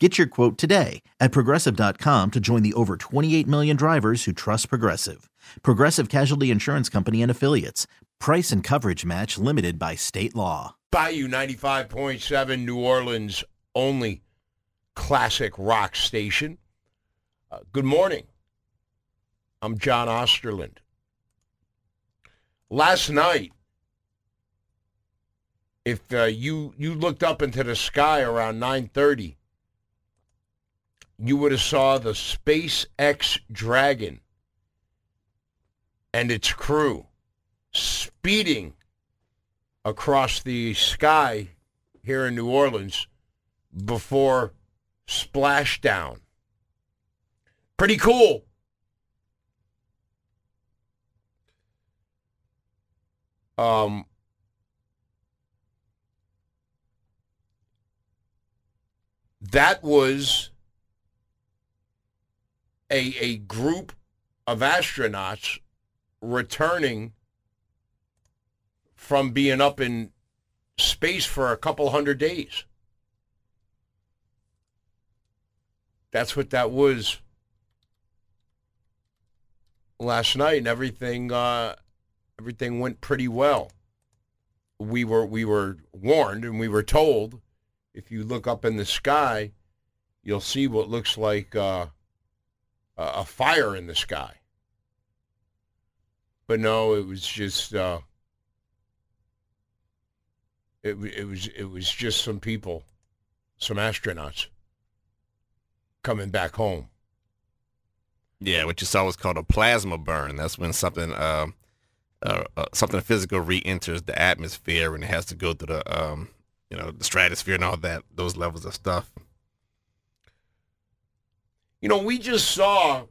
Get your quote today at progressive.com to join the over 28 million drivers who trust Progressive. Progressive Casualty Insurance Company and Affiliates. Price and coverage match limited by state law. Bayou 95.7, New Orleans only classic rock station. Uh, good morning. I'm John Osterland. Last night, if uh, you you looked up into the sky around 9:30, you would have saw the SpaceX Dragon and its crew speeding across the sky here in New Orleans before splashdown. Pretty cool. Um, that was a, a group of astronauts returning from being up in space for a couple hundred days. That's what that was last night, and everything uh, everything went pretty well. We were we were warned and we were told if you look up in the sky, you'll see what looks like uh, a fire in the sky. But no, it was just uh, it it was it was just some people, some astronauts coming back home. Yeah, what you saw was called a plasma burn. That's when something uh, uh, uh, something physical re-enters the atmosphere and it has to go through the um, you know the stratosphere and all that those levels of stuff. You know, we just saw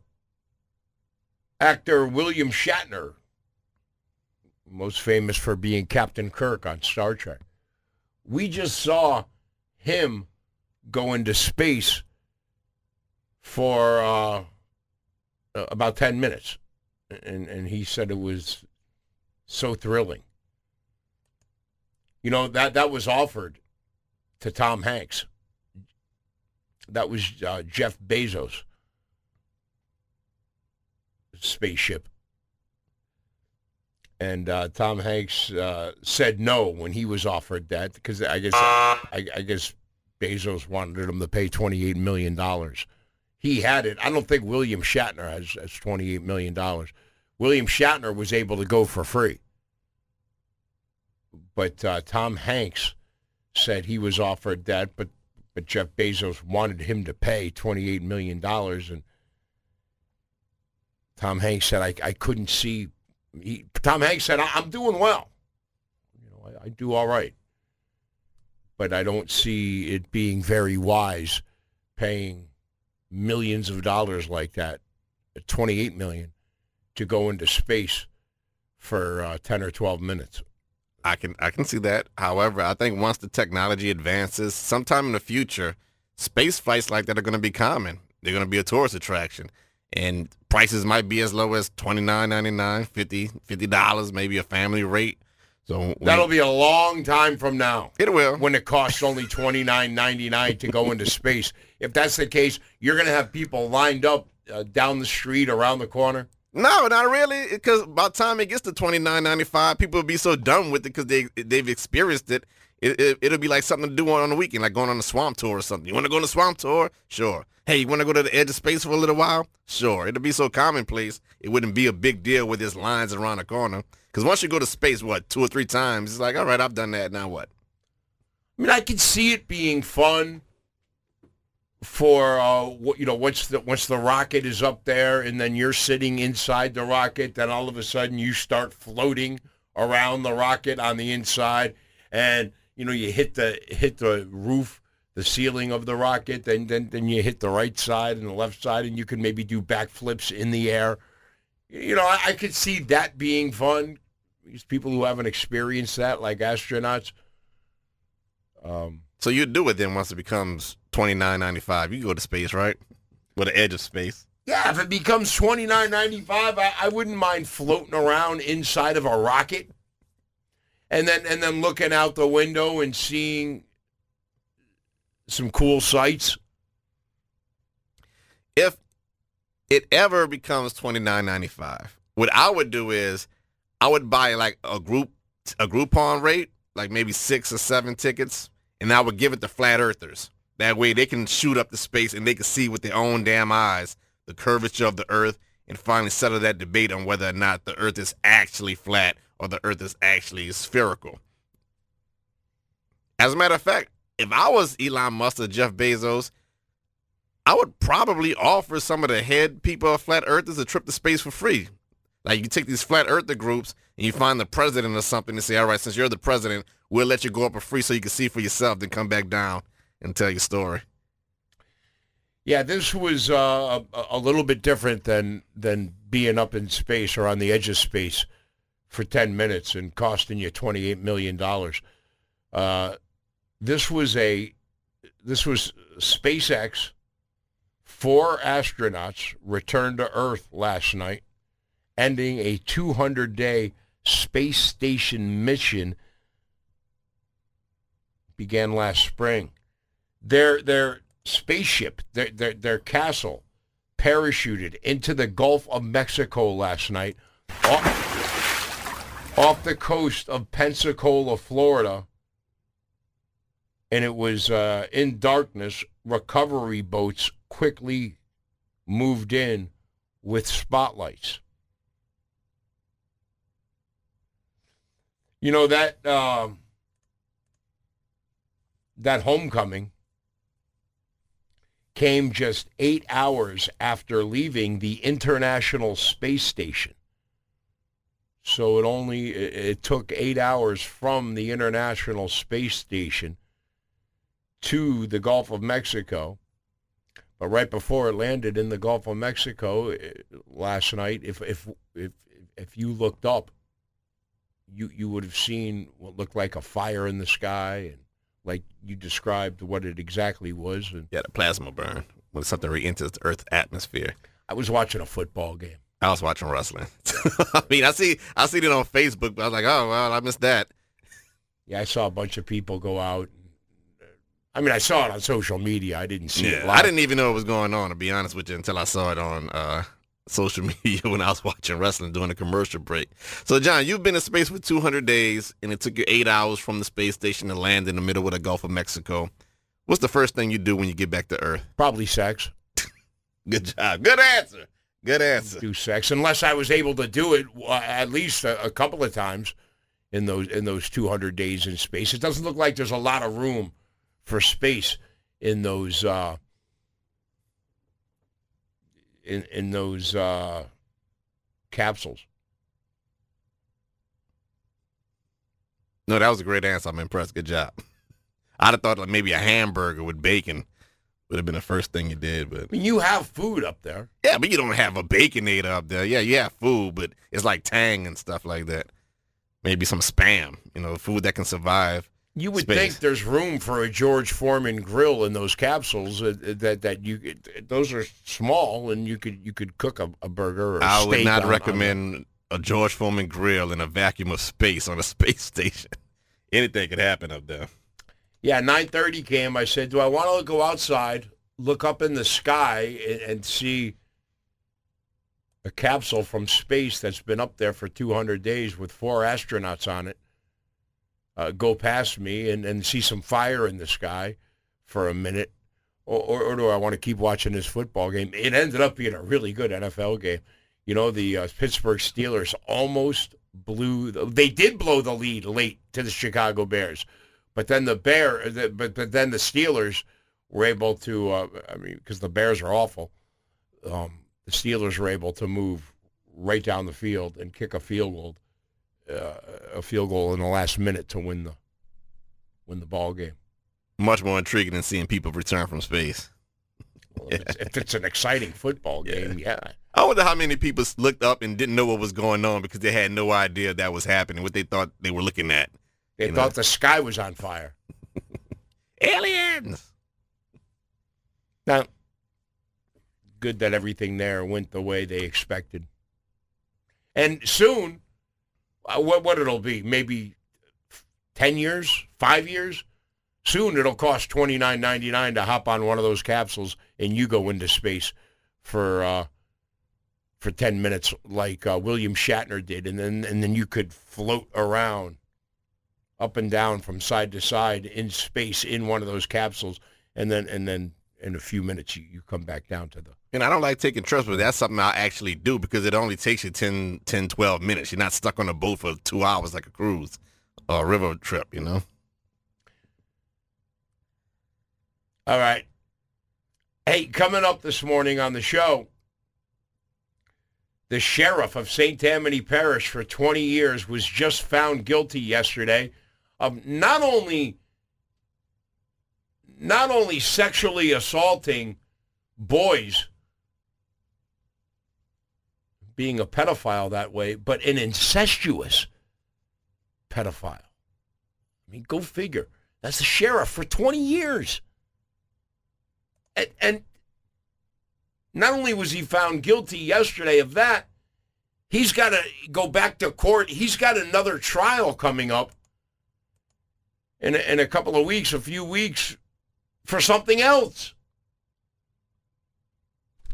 actor William Shatner, most famous for being Captain Kirk on Star Trek. We just saw him go into space for uh, about 10 minutes. And, and he said it was so thrilling. You know, that, that was offered to Tom Hanks that was uh, Jeff Bezos spaceship. And uh, Tom Hanks uh, said no when he was offered that because I guess I, I, guess Bezos wanted him to pay twenty eight million dollars. He had it. I don't think William Shatner has, has twenty eight million dollars. William Shatner was able to go for free, but uh, Tom Hanks said he was offered that, but but Jeff Bezos wanted him to pay $28 million. And Tom Hanks said, I, I couldn't see. He, Tom Hanks said, I'm doing well. You know, I, I do all right. But I don't see it being very wise paying millions of dollars like that, 28 million, to go into space for uh, 10 or 12 minutes. I can I can see that. However, I think once the technology advances, sometime in the future, space flights like that are going to be common. They're going to be a tourist attraction, and prices might be as low as twenty nine ninety nine, fifty fifty dollars, maybe a family rate. So that'll be a long time from now. It will when it costs only twenty nine ninety nine to go into space. If that's the case, you're going to have people lined up uh, down the street around the corner. No, not really. Because by the time it gets to twenty nine ninety five, people will be so done with it because they they've experienced it. It, it, it'll be like something to do on, on the weekend, like going on a swamp tour or something. You want to go on a swamp tour? Sure. Hey, you want to go to the edge of space for a little while? Sure. It'll be so commonplace, it wouldn't be a big deal with there's lines around the corner. Because once you go to space, what, two or three times, it's like, all right, I've done that. Now what? I mean, I can see it being fun for uh, you know once the once the rocket is up there and then you're sitting inside the rocket, then all of a sudden you start floating around the rocket on the inside, and you know you hit the hit the roof, the ceiling of the rocket, then then then you hit the right side and the left side, and you can maybe do backflips in the air. You know, I, I could see that being fun. These people who haven't experienced that, like astronauts. Um, So you'd do it then once it becomes twenty nine ninety five. You can go to space, right? With the edge of space. Yeah, if it becomes twenty nine ninety five, I, I wouldn't mind floating around inside of a rocket, and then and then looking out the window and seeing some cool sights. If it ever becomes twenty nine ninety five, what I would do is I would buy like a group a Groupon rate, like maybe six or seven tickets, and I would give it to flat earthers. That way they can shoot up the space and they can see with their own damn eyes the curvature of the earth and finally settle that debate on whether or not the earth is actually flat or the earth is actually spherical. As a matter of fact, if I was Elon Musk or Jeff Bezos, I would probably offer some of the head people of flat earthers a trip to space for free. Like you take these flat earther groups and you find the president or something and say, all right, since you're the president, we'll let you go up for free so you can see for yourself, then come back down and tell your story. Yeah, this was uh, a, a little bit different than than being up in space or on the edge of space for ten minutes and costing you twenty eight million dollars. Uh, this was a this was SpaceX. Four astronauts returned to Earth last night, ending a 200 day space station mission. Began last spring. Their their spaceship, their, their, their castle, parachuted into the Gulf of Mexico last night off, off the coast of Pensacola, Florida. And it was uh, in darkness. Recovery boats quickly moved in with spotlights. You know that um, that homecoming came just eight hours after leaving the International Space Station. So it only it, took eight hours from the International Space Station to the Gulf of Mexico. But right before it landed in the Gulf of Mexico eh, last night, if if if if you looked up, you you would have seen what looked like a fire in the sky and like you described what it exactly was. And Yeah, the plasma burn when something re-enters the Earth's atmosphere. I was watching a football game. I was watching wrestling. I mean, I see, I seen it on Facebook, but I was like, oh well, I missed that. Yeah, I saw a bunch of people go out. I mean, I saw it on social media. I didn't see it Yeah, live. I didn't even know it was going on to be honest with you until I saw it on uh, social media when I was watching wrestling during a commercial break. So, John, you've been in space for 200 days, and it took you eight hours from the space station to land in the middle of the Gulf of Mexico. What's the first thing you do when you get back to Earth? Probably sex. Good job. Good answer. Good answer. Do sex unless I was able to do it uh, at least a, a couple of times in those in those 200 days in space. It doesn't look like there's a lot of room for space in those uh, in in those uh, capsules. No, that was a great answer. I'm impressed. Good job. I'd have thought like maybe a hamburger with bacon would have been the first thing you did, but I mean, you have food up there. yeah, but you don't have a baconator up there. Yeah, you have food, but it's like tang and stuff like that. Maybe some spam, you know, food that can survive. You would Space. think there's room for a George Foreman grill in those capsules. Uh, that that you those are small and you could you could cook a, a burger or I would not on- on recommend a George Foreman grill in a vacuum of space on a space station. Anything could happen up there. Yeah, 9:30 came. I said, "Do I want to go outside, look up in the sky, and, and see a capsule from space that's been up there for 200 days with four astronauts on it, uh, go past me and, and see some fire in the sky for a minute, or, or, or do I want to keep watching this football game? It ended up being a really good NFL game. You know, the uh, Pittsburgh Steelers almost blew. The, they did blow the lead late to the Chicago Bears, but then the Bear, the, but but then the Steelers were able to. Uh, I mean, because the Bears are awful. Um, the Steelers were able to move right down the field and kick a field goal, uh, a field goal in the last minute to win the win the ball game. Much more intriguing than seeing people return from space. Well, if, it's, if, it's, an exciting football game, yeah. yeah. I wonder how many people looked up and didn't know what was going on because they had no idea that was happening, what they thought they were looking at. They thought know? the sky was on fire. Aliens! Now, good that everything there went the way they expected. And soon, uh, what what it'll be? Maybe ten years, five years. Soon it'll cost twenty nine ninety nine to hop on one of those capsules and you go into space for uh, for ten minutes, like uh, William Shatner did, and then and then you could float around up and down from side to side in space in one of those capsules, and then and then in a few minutes you, you come back down to the and I don't like taking trips, but that's something I'll actually do because it only takes you 10, 10, 12 minutes. You're not stuck on a boat for two hours like a cruise or a river trip, you know? All right. Hey, coming up this morning on the show, the sheriff of St. Tammany Parish for 20 years was just found guilty yesterday of not only not only sexually assaulting boys being a pedophile that way, but an incestuous pedophile. I mean, go figure. That's the sheriff for 20 years. And, and not only was he found guilty yesterday of that, he's got to go back to court. He's got another trial coming up in a, in a couple of weeks, a few weeks, for something else. Uh,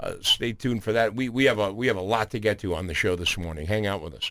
Uh, stay tuned for that. We we have a we have a lot to get to on the show this morning. Hang out with us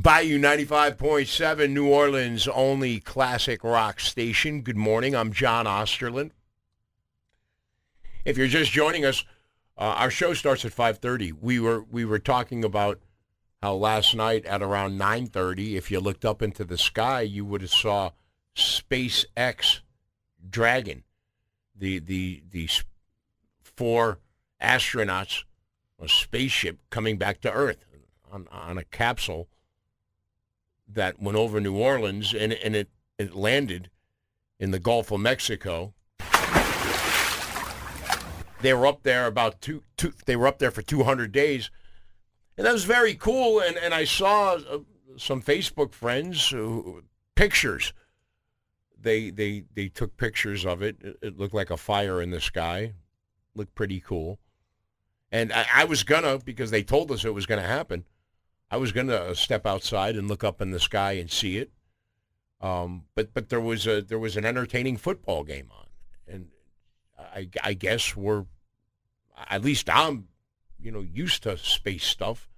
Bayou 95.7, New Orleans' only classic rock station. Good morning. I'm John Osterland. If you're just joining us, uh, our show starts at 5:30. We were we were talking about how last night at around 9:30, if you looked up into the sky, you would have saw SpaceX Dragon, the the the four astronauts, a spaceship coming back to Earth on on a capsule that went over New Orleans and and it it landed in the Gulf of Mexico they were up there about two, two they were up there for 200 days. And that was very cool. And, and I saw uh, some Facebook friends, who, pictures. They they they took pictures of it. It, it looked like a fire in the sky. Looked pretty cool. And I, I was gonna because they told us it was gonna happen. I was gonna step outside and look up in the sky and see it. Um, but but there was a there was an entertaining football game on, and I, I guess we're at least I'm you know used to space stuff,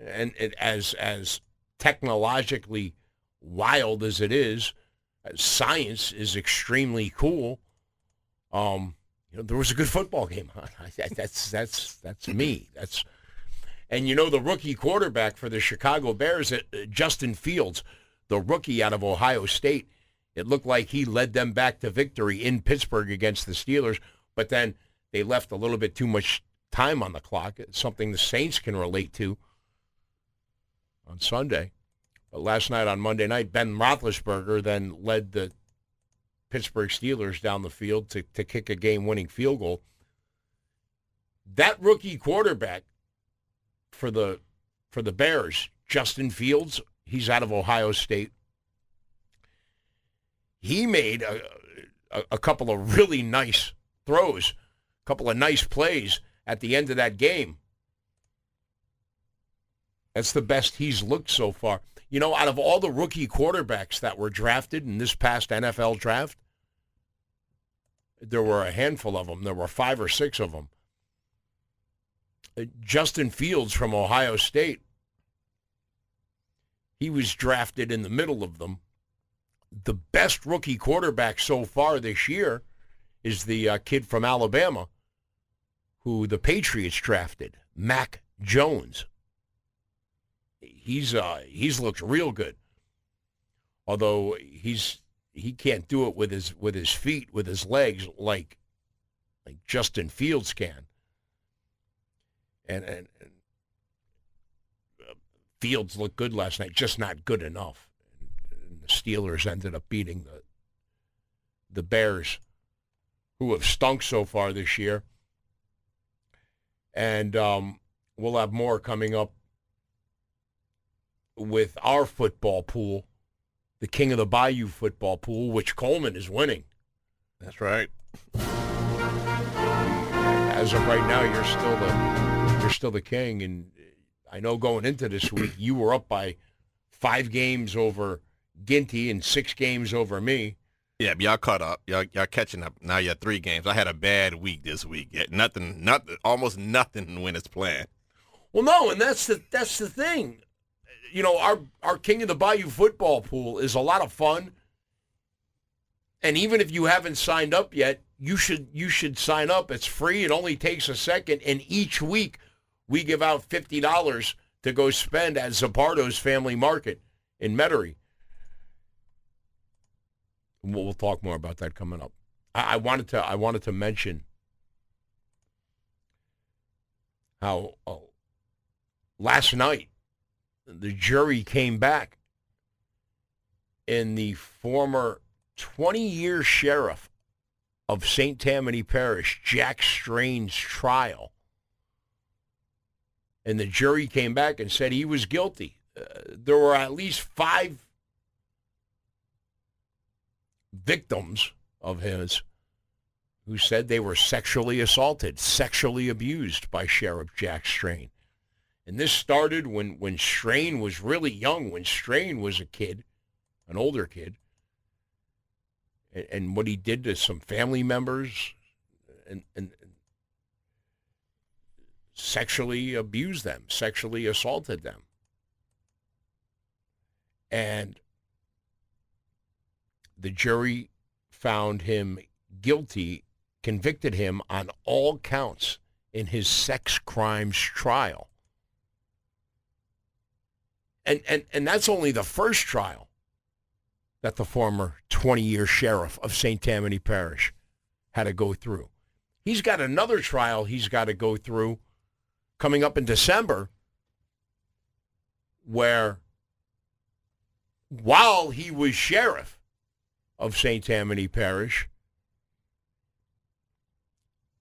and it, as as technologically wild as it is, science is extremely cool. Um, you know, there was a good football game on. That's that's that's me. That's and you know the rookie quarterback for the Chicago Bears, uh, Justin Fields, the rookie out of Ohio State. It looked like he led them back to victory in Pittsburgh against the Steelers, but then they left a little bit too much time on the clock. It's something the Saints can relate to on Sunday. But last night on Monday night, Ben Roethlisberger then led the Pittsburgh Steelers down the field to, to kick a game-winning field goal. That rookie quarterback for the for the Bears, Justin Fields, he's out of Ohio State. He made a, a, a couple of really nice throws, a couple of nice plays at the end of that game. That's the best he's looked so far. You know, out of all the rookie quarterbacks that were drafted in this past NFL draft, there were a handful of them. There were five or six of them. Justin Fields from Ohio State, he was drafted in the middle of them. The best rookie quarterback so far this year is the uh, kid from Alabama who the Patriots drafted, Mac Jones he's uh, he's looked real good. Although he's he can't do it with his with his feet, with his legs like like Justin Fields can. And and, and uh, Fields looked good last night, just not good enough. And the Steelers ended up beating the the Bears, who have stunk so far this year. And um, we'll have more coming up with our football pool, the King of the Bayou football pool, which Coleman is winning. That's right. As of right now, you're still the you're still the king, and I know going into this week you were up by five games over Ginty and six games over me. Yeah, y'all caught up. Y'all, y'all catching up. Now you're three games. I had a bad week this week. Yeah, nothing, nothing, almost nothing when it's planned. Well, no, and that's the that's the thing you know, our our King of the Bayou football pool is a lot of fun. And even if you haven't signed up yet, you should you should sign up. It's free. It only takes a second. And each week we give out fifty dollars to go spend at Zuppardo's Family Market in Metairie. We'll, talk more about that coming up. I, I wanted to I wanted to mention how uh, last night the jury came back in the former 20-year sheriff of St. Tammany Parish, Jack Strain's trial. And the jury came back and said he was guilty. Uh, there were at least five victims of his who said they were sexually assaulted, sexually abused by Sheriff Jack Strain. And this started when, when Strain was really young, when Strain was a kid, an older kid. And, and what he did to some family members and, and, sexually abused them, sexually assaulted them. And the jury found him guilty, convicted him on all counts in his sex crimes trial. And, and, and that's only the first trial that the former 20-year sheriff of St. Tammany Parish had to go through. He's got another trial he's got to go through coming up in December where while he was sheriff of St. Tammany Parish,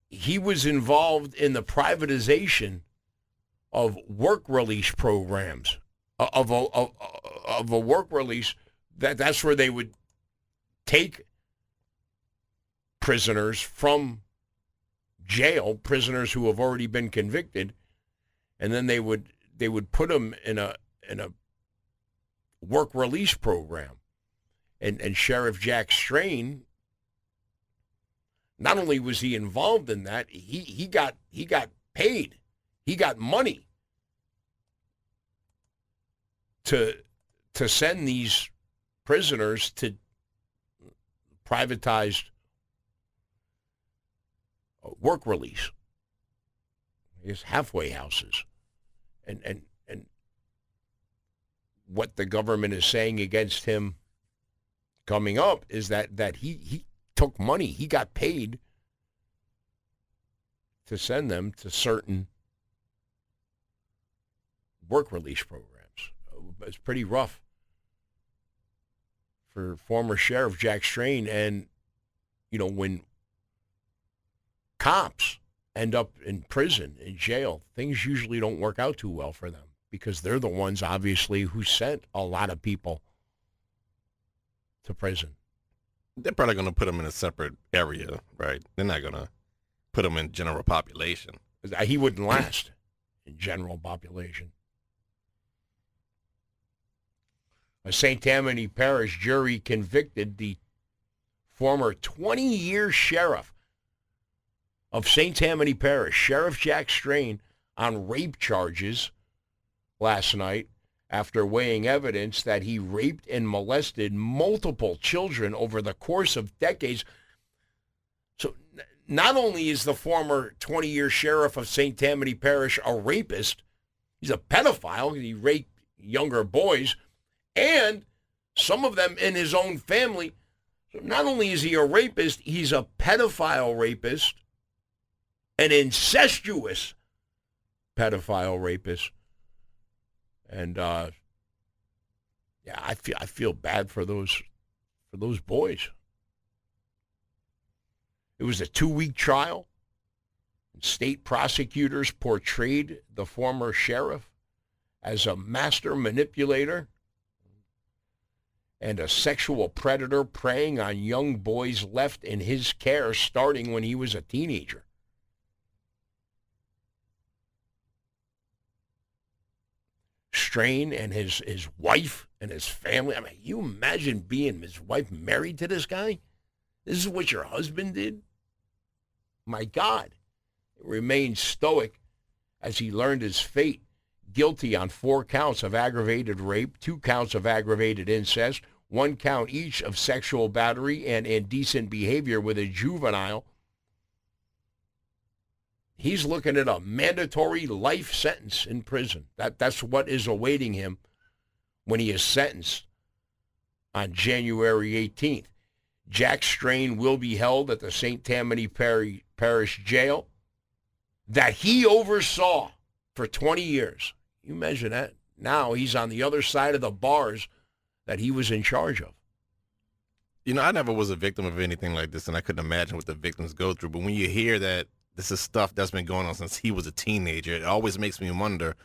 he was involved in the privatization of work release programs uh, of, of, of, of a work release, that that's where they would take prisoners from jail, prisoners who have already been convicted, and then they would they would put them in a in a work release program. And and Sheriff Jack Strain not only was he involved in that, he he got he got paid. He got money to to send these prisoners to privatized work release. His halfway houses. And and and what the government is saying against him coming up is that that he he took money. He got paid to send them to certain work release programs. Uh, it's pretty rough for former Sheriff Jack Strain. And, you know, when cops end up in prison, in jail, things usually don't work out too well for them because they're the ones, obviously, who sent a lot of people to prison. They're probably going to put them in a separate area, right? They're not going to put them in general population. He wouldn't last in general population. A St. Tammany Parish jury convicted the former 20-year sheriff of St. Tammany Parish, Sheriff Jack Strain, on rape charges last night after weighing evidence that he raped and molested multiple children over the course of decades. So not only is the former 20-year sheriff of St. Tammany Parish a rapist, he's a pedophile. He raped younger boys, and some of them in his own family. So not only is he a rapist, he's a pedophile rapist, an incestuous pedophile rapist. And uh, yeah, I feel I feel bad for those for those boys. It was a two-week trial. State prosecutors portrayed the former sheriff as a master manipulator and a sexual predator preying on young boys left in his care starting when he was a teenager. Strain and his, his wife and his family. I mean, you imagine being his wife married to this guy? This is what your husband did? My God. Remained stoic as he learned his fate. Guilty on four counts of aggravated rape, two counts of aggravated incest, one count each of sexual battery and indecent behavior with a juvenile. He's looking at a mandatory life sentence in prison. That, that's what is awaiting him when he is sentenced on January 18th. Jack Strain will be held at the St. Tammany Parish Jail that he oversaw for 20 years. You measure that. Now he's on the other side of the bars that he was in charge of. You know, I never was a victim of anything like this, and I couldn't imagine what the victims go through. But when you hear that this is stuff that's been going on since he was a teenager, it always makes me wonder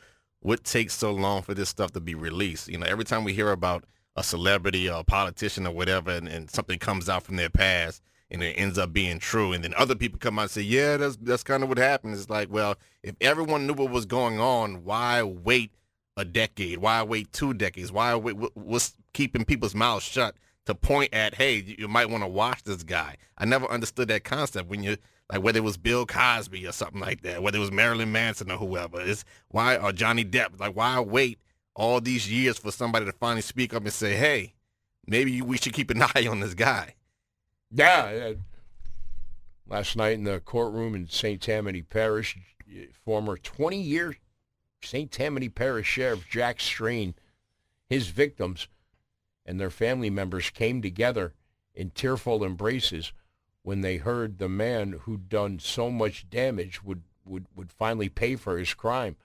what takes so long for this stuff to be released. You know, every time we hear about a celebrity or a politician or whatever, and, and something comes out from their past, and it ends up being true, and then other people come out and say, "Yeah, that's that's kind of what happened." It's like, well, if everyone knew what was going on, why wait a decade? Why wait two decades? Why wait? What's keeping people's mouths shut to point at, hey, you might want to watch this guy? I never understood that concept when you like whether it was Bill Cosby or something like that, whether it was Marilyn Manson or whoever. It's why or Johnny Depp. Like why wait all these years for somebody to finally speak up and say, hey, maybe we should keep an eye on this guy. Yeah. Last night in the courtroom in St. Tammany Parish, former 20-year St. Tammany Parish Sheriff Jack Strain, his victims and their family members came together in tearful embraces when they heard the man who'd done so much damage would, would, would finally pay for his crime.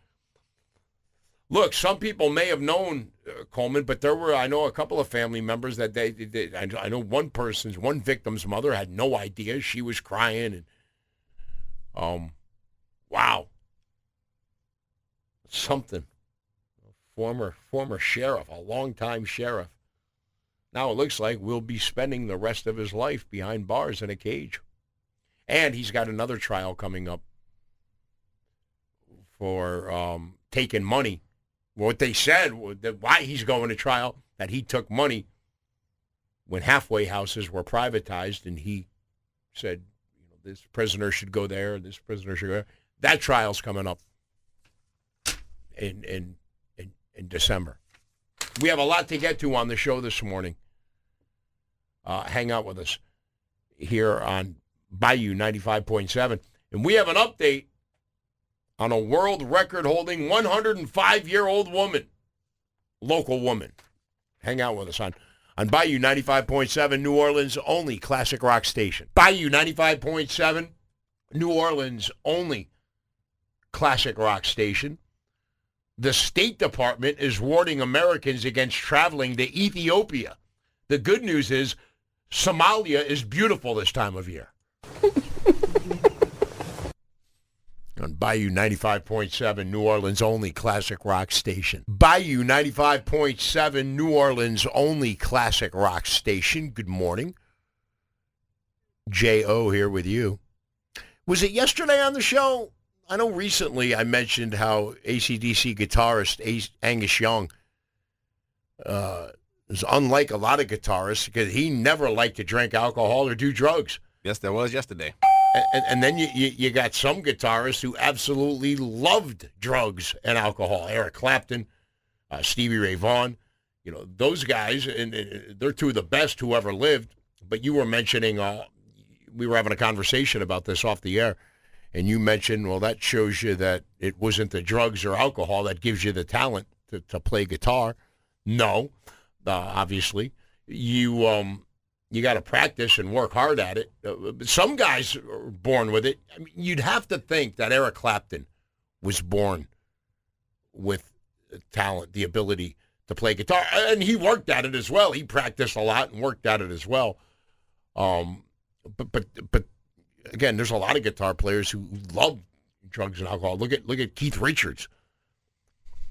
Look, some people may have known uh, Coleman, but there were, I know, a couple of family members that they, they, I know one person's, one victim's mother had no idea. She was crying and, um, wow something. former former sheriff, a longtime sheriff. Now it looks like we'll be spending the rest of his life behind bars in a cage. And he's got another trial coming up for um, taking money. What they said, that why he's going to trial, that he took money when halfway houses were privatized, and he said, you know, this prisoner should go there, this prisoner should go there. That trial's coming up in in in, in December. We have a lot to get to on the show this morning. Uh, hang out with us here on Bayou 95.7. And we have an update on a world record holding 105 year old woman, local woman. Hang out with us on, on Bayou 95.7, New Orleans' only classic rock station. Bayou 95.7, New Orleans' only classic rock station. The State Department is warning Americans against traveling to Ethiopia. The good news is Somalia is beautiful this time of year. on Bayou 95.7, New Orleans' only classic rock station. Bayou 95.7, New Orleans' only classic rock station. Good morning. J.O. here with you. Was it yesterday on the show? I know recently I mentioned how ACDC guitarist Angus Young uh, is unlike a lot of guitarists because he never liked to drink alcohol or do drugs. Yes, there was yesterday. And, and then you, you, you got some guitarists who absolutely loved drugs and alcohol. Eric Clapton, uh, Stevie Ray Vaughan, you know those guys, and, and, they're two of the best who ever lived. But you were mentioning, uh, we were having a conversation about this off the air, and you mentioned, well, that shows you that it wasn't the drugs or alcohol that gives you the talent to, to play guitar. No, uh, obviously, you um, you got to practice and work hard at it. Uh, some guys are born with it. I mean, you'd have to think that Eric Clapton was born with talent, the ability to play guitar, and he worked at it as well. He practiced a lot and worked at it as well. Um, but but but again, there's a lot of guitar players who love drugs and alcohol. Look at look at Keith Richards.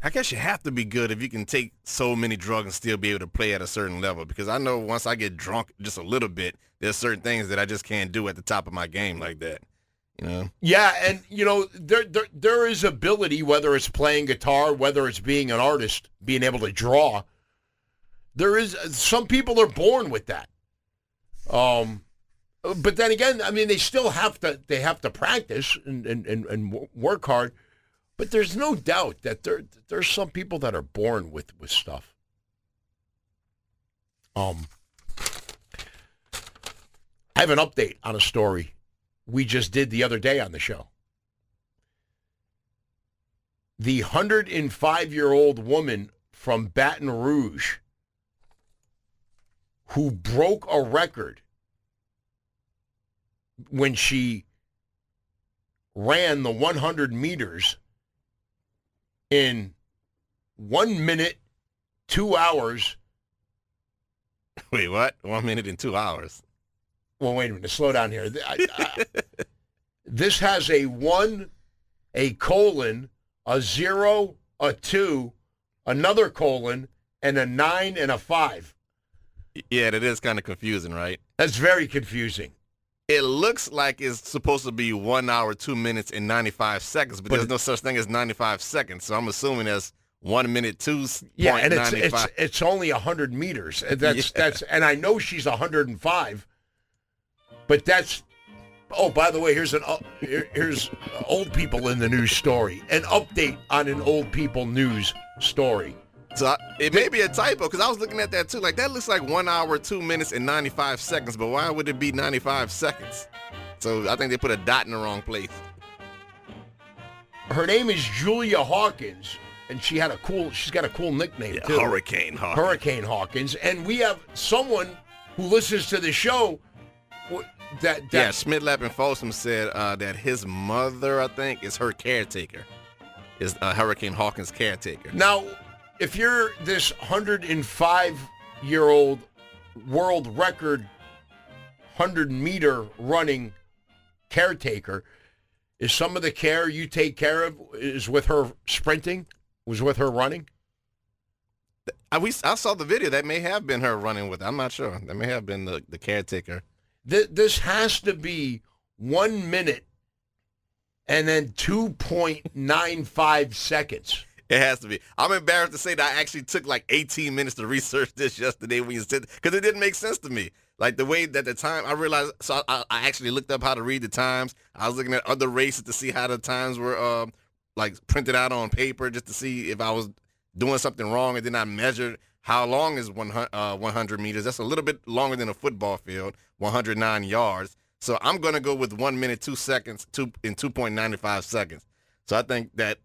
I guess you have to be good if you can take so many drugs and still be able to play at a certain level. Because I know once I get drunk just a little bit, there's certain things that I just can't do at the top of my game like that. You know? Yeah, and you know there there there is ability whether it's playing guitar, whether it's being an artist, being able to draw. There is some people are born with that. Um, but then again, I mean, they still have to they have to practice and and, and, and work hard. But there's no doubt that there there's some people that are born with with stuff. Um, I have an update on a story we just did the other day on the show. The 105 year old woman from Baton Rouge who broke a record when she ran the 100 meters in one minute, two hours. Wait, what? One minute and two hours. Well, wait a minute. Slow down here. I, I, this has a one, a colon, a zero, a two, another colon, and a nine and a five. Yeah, that is kind of confusing, right? That's very confusing. It looks like it's supposed to be one hour, two minutes, and 95 seconds, but, but there's no such thing as 95 seconds. So I'm assuming that's one minute, two. Yeah, and it's, it's, it's only 100 meters. That's, yeah. that's, and I know she's 105, but that's, oh, by the way, here's an, uh, here, here's old people in the news story. An update on an old people news story. So it may be a typo because I was looking at that too. Like that looks like one hour, two minutes, and 95 seconds. But why would it be 95 seconds? So I think they put a dot in the wrong place. Her name is Julia Hawkins, and she had a cool. She's got a cool nickname yeah, too. Hurricane Hawkins. Hurricane Hawkins, and we have someone who listens to the show. That, that yeah, Schmidlap and Folsom said uh, that his mother, I think, is her caretaker. Is uh, Hurricane Hawkins' caretaker. Now, if you're this 105 year old world record 100 meter running caretaker, is some of the care you take care of is with her sprinting, was with her running? I, we, I saw the video. That may have been her running with. I'm not sure. That may have been the, the caretaker. Th- this has to be one minute and then 2.95 seconds. It has to be. I'm embarrassed to say that I actually took like 18 minutes to research this yesterday when you said because it didn't make sense to me. Like the way that the time I realized, so I, I actually looked up how to read the times. I was looking at other races to see how the times were uh, like printed out on paper just to see if I was doing something wrong, and then I measured how long is 100, uh, 100 meters. That's a little bit longer than a football field, 109 yards. So I'm to go with one minute, two seconds, two in 2.95 seconds. So I think that,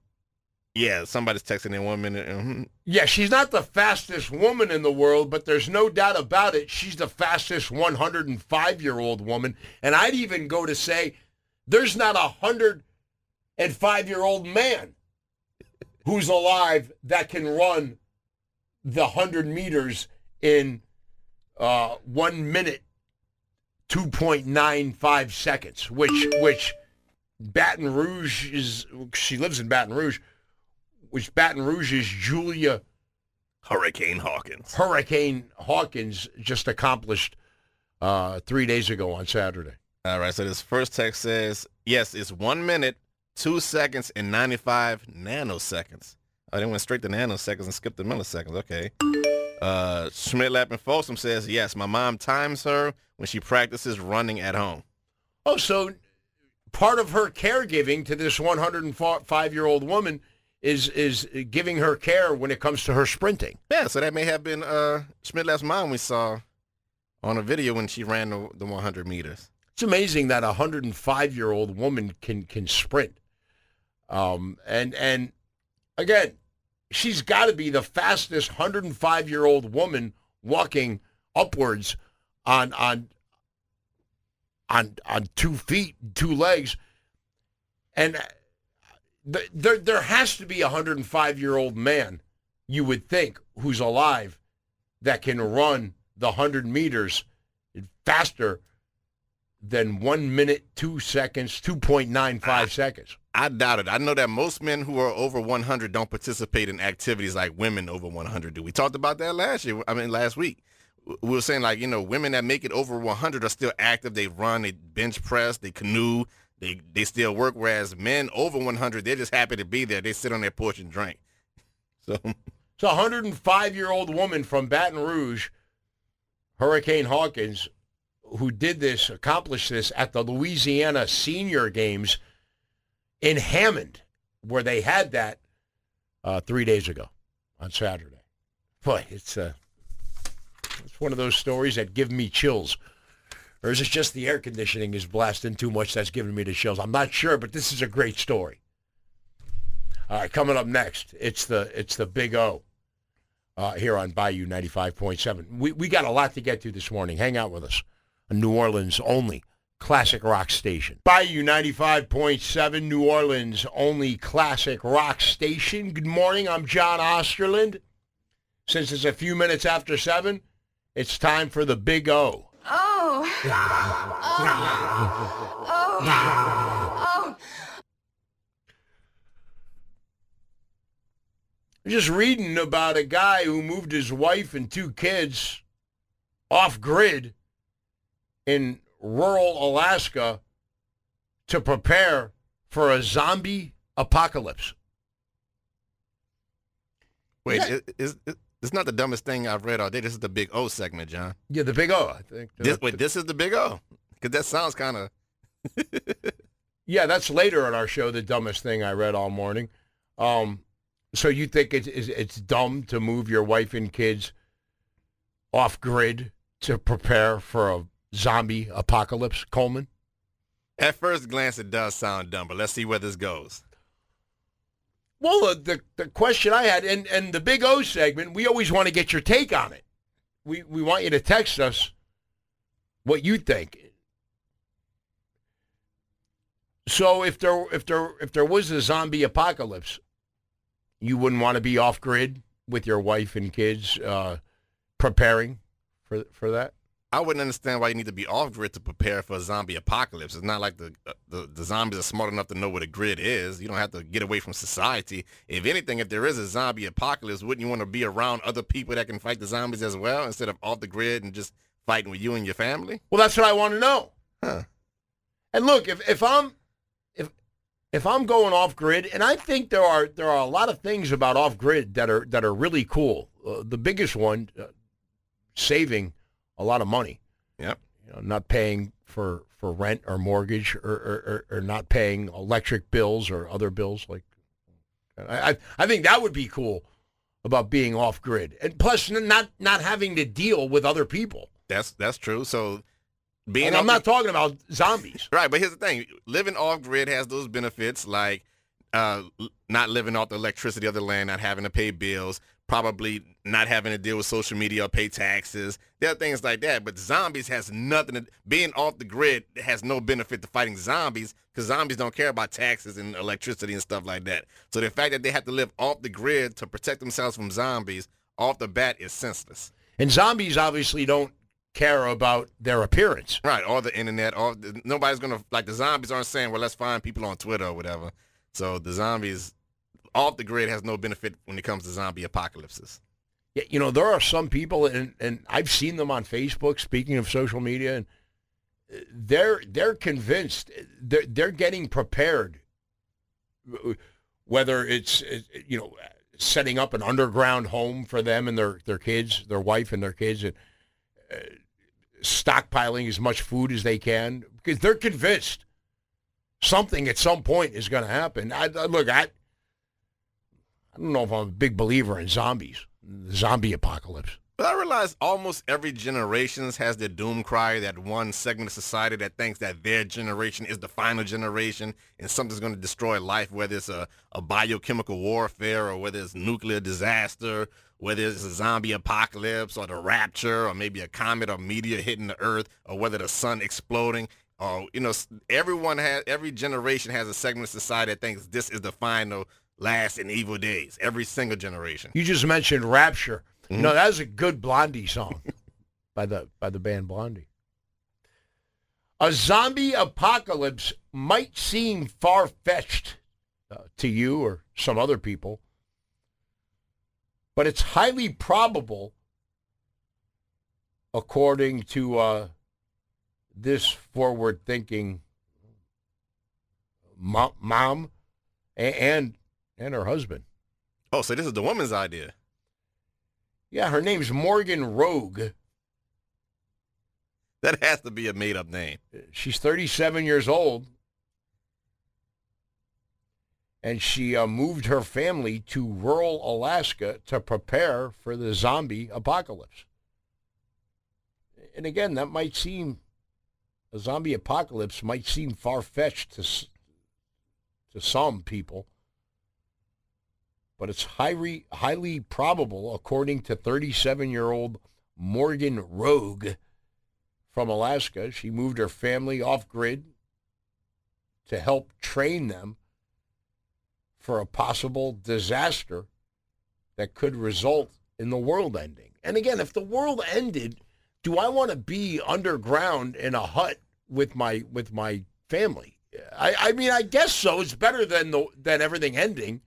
yeah, somebody's texting in one minute. Mm-hmm. Yeah, she's not the fastest woman in the world, but there's no doubt about it. She's the fastest 105 year old woman. And I'd even go to say there's not a 105 year old man who's alive that can run the 100 meters in uh, one minute 2.95 seconds, which which Baton Rouge is. She lives in Baton Rouge, which Baton Rouge is Julia Hurricane Hawkins. Hurricane Hawkins just accomplished uh, three days ago on Saturday. All right. So this first text says, yes, it's one minute, two seconds, and 95 nanoseconds. I then went straight to nanoseconds and skipped the milliseconds. Okay. Uh, Schmidt Lappin Folsom says, yes, my mom times her when she practices running at home. Oh, so part of her caregiving to this 105 year old woman is is giving her care when it comes to her sprinting. Yeah, so that may have been uh, Schmidt Lapp's mom we saw on a video when she ran the, the 100 meters. It's amazing that a 105 year old woman can can sprint. Um, and and again, she's got to be the fastest 105 year old woman walking upwards on on on on two feet, two legs, and there there has to be a 105 year old man, you would think, who's alive, that can run the 100 meters faster than one minute, two seconds, 2.95 seconds. I doubt it. I know that most men who are over 100 don't participate in activities like women over 100 do. We talked about that last year. I mean, last week. We were saying like, you know, women that make it over 100 are still active. They run, they bench press, they canoe, they they still work. Whereas men over 100, they're just happy to be there. They sit on their porch and drink. So, it's a 105 year old woman from Baton Rouge, Hurricane Hawkins, who did this, accomplished this at the Louisiana Senior Games in Hammond, where they had that uh, three days ago on Saturday. Boy, it's uh, it's one of those stories that give me chills. Or is it just the air conditioning is blasting too much that's giving me the chills? I'm not sure, but this is a great story. All right, coming up next, it's the it's the Big O uh, here on Bayou 95.7. We we got a lot to get to this morning. Hang out with us. New Orleans only classic rock station. Bayou 95.7, New Orleans only classic rock station. Good morning. I'm John Osterland. Since it's a few minutes after 7, it's time for the Big O. Oh. oh. Oh. oh. Just reading about a guy who moved his wife and two kids off grid in rural Alaska to prepare for a zombie apocalypse. Wait, yeah. is, is, it's not the dumbest thing I've read all day. This is the Big O segment, John. Yeah, the Big O. I think. This, wait, this is the Big O because that sounds kind of. yeah, that's later on our show. The dumbest thing I read all morning. Um, so you think it's it's dumb to move your wife and kids off grid to prepare for a zombie apocalypse, Coleman? At first glance, it does sound dumb, but let's see where this goes. Well, the, the, the question I had, and, and the Big O segment, we always want to get your take on it. We, we want you to text us what you think. So if there if there if there was a zombie apocalypse, you wouldn't want to be off grid with your wife and kids uh, preparing for for that. I wouldn't understand why you need to be off grid to prepare for a zombie apocalypse. It's not like the, uh, the the zombies are smart enough to know what a grid is. You don't have to get away from society. If anything, if there is a zombie apocalypse, wouldn't you want to be around other people that can fight the zombies as well instead of off the grid and just fighting with you and your family? Well, that's what I want to know. Huh. And look, if if I'm if if I'm going off grid, and I think there are there are a lot of things about off grid that are that are really cool. Uh, the biggest one, uh, saving a lot of money. Yep. You know, not paying for for rent or mortgage, or or, or, or not paying electric bills or other bills. Like, I I- I think that would be cool about being off grid, and plus not not having to deal with other people. That's that's true. So being And I'm not talking about zombies. Right, but here's the thing: living off grid has those benefits, like uh, not living off the electricity of the land, not having to pay bills, probably not having to deal with social media or pay taxes. There are things like that. But zombies has nothing. To, being off the grid has no benefit to fighting zombies because zombies don't care about taxes and electricity and stuff like that. So the fact that they have to live off the grid to protect themselves from zombies off the bat is senseless. And zombies obviously don't care about their appearance. Right, all the internet, all the, nobody's gonna like the zombies aren't saying, well, let's find people on Twitter or whatever. So the zombies off the grid has no benefit when it comes to zombie apocalypses. Yeah, you know, there are some people, and, and I've seen them on Facebook. Speaking of social media, and uh, they're they're convinced they're they're getting prepared. Whether it's uh, you know setting up an underground home for them and their their kids, their wife and their kids, and uh, stockpiling as much food as they can because they're convinced something at some point is going to happen. I, I look, I I don't know if I'm a big believer in zombies, the zombie apocalypse. But I realize almost every generation has their doom cry, that one segment of society that thinks that their generation is the final generation and something's going to destroy life, whether it's a, a biochemical warfare or whether it's nuclear disaster, whether it's a zombie apocalypse or the rapture or maybe a comet or meteor hitting the earth or whether the sun exploding. Or, you know, everyone has, every generation has a segment of society that thinks this is the final last and evil days. Every single generation. You just mentioned Rapture. No, that was a good Blondie song by the by the band Blondie. A zombie apocalypse might seem far fetched uh, to you or some other people, but it's highly probable, according to uh, this forward-thinking mo- mom and and her husband. Oh, so this is the woman's idea. Yeah, her name's Morgan Rogue. That has to be a made up name. She's 37 years old. And she uh, moved her family to rural Alaska to prepare for the zombie apocalypse. And again, that might seem, a zombie apocalypse might seem far-fetched to, to some people. But it's highly, highly probable, according to 37-year-old Morgan Rogue, from Alaska. She moved her family off grid to help train them for a possible disaster that could result in the world ending. And again, if the world ended, do I want to be underground in a hut with my with my family? I, I mean, I guess so. It's better than the than everything ending.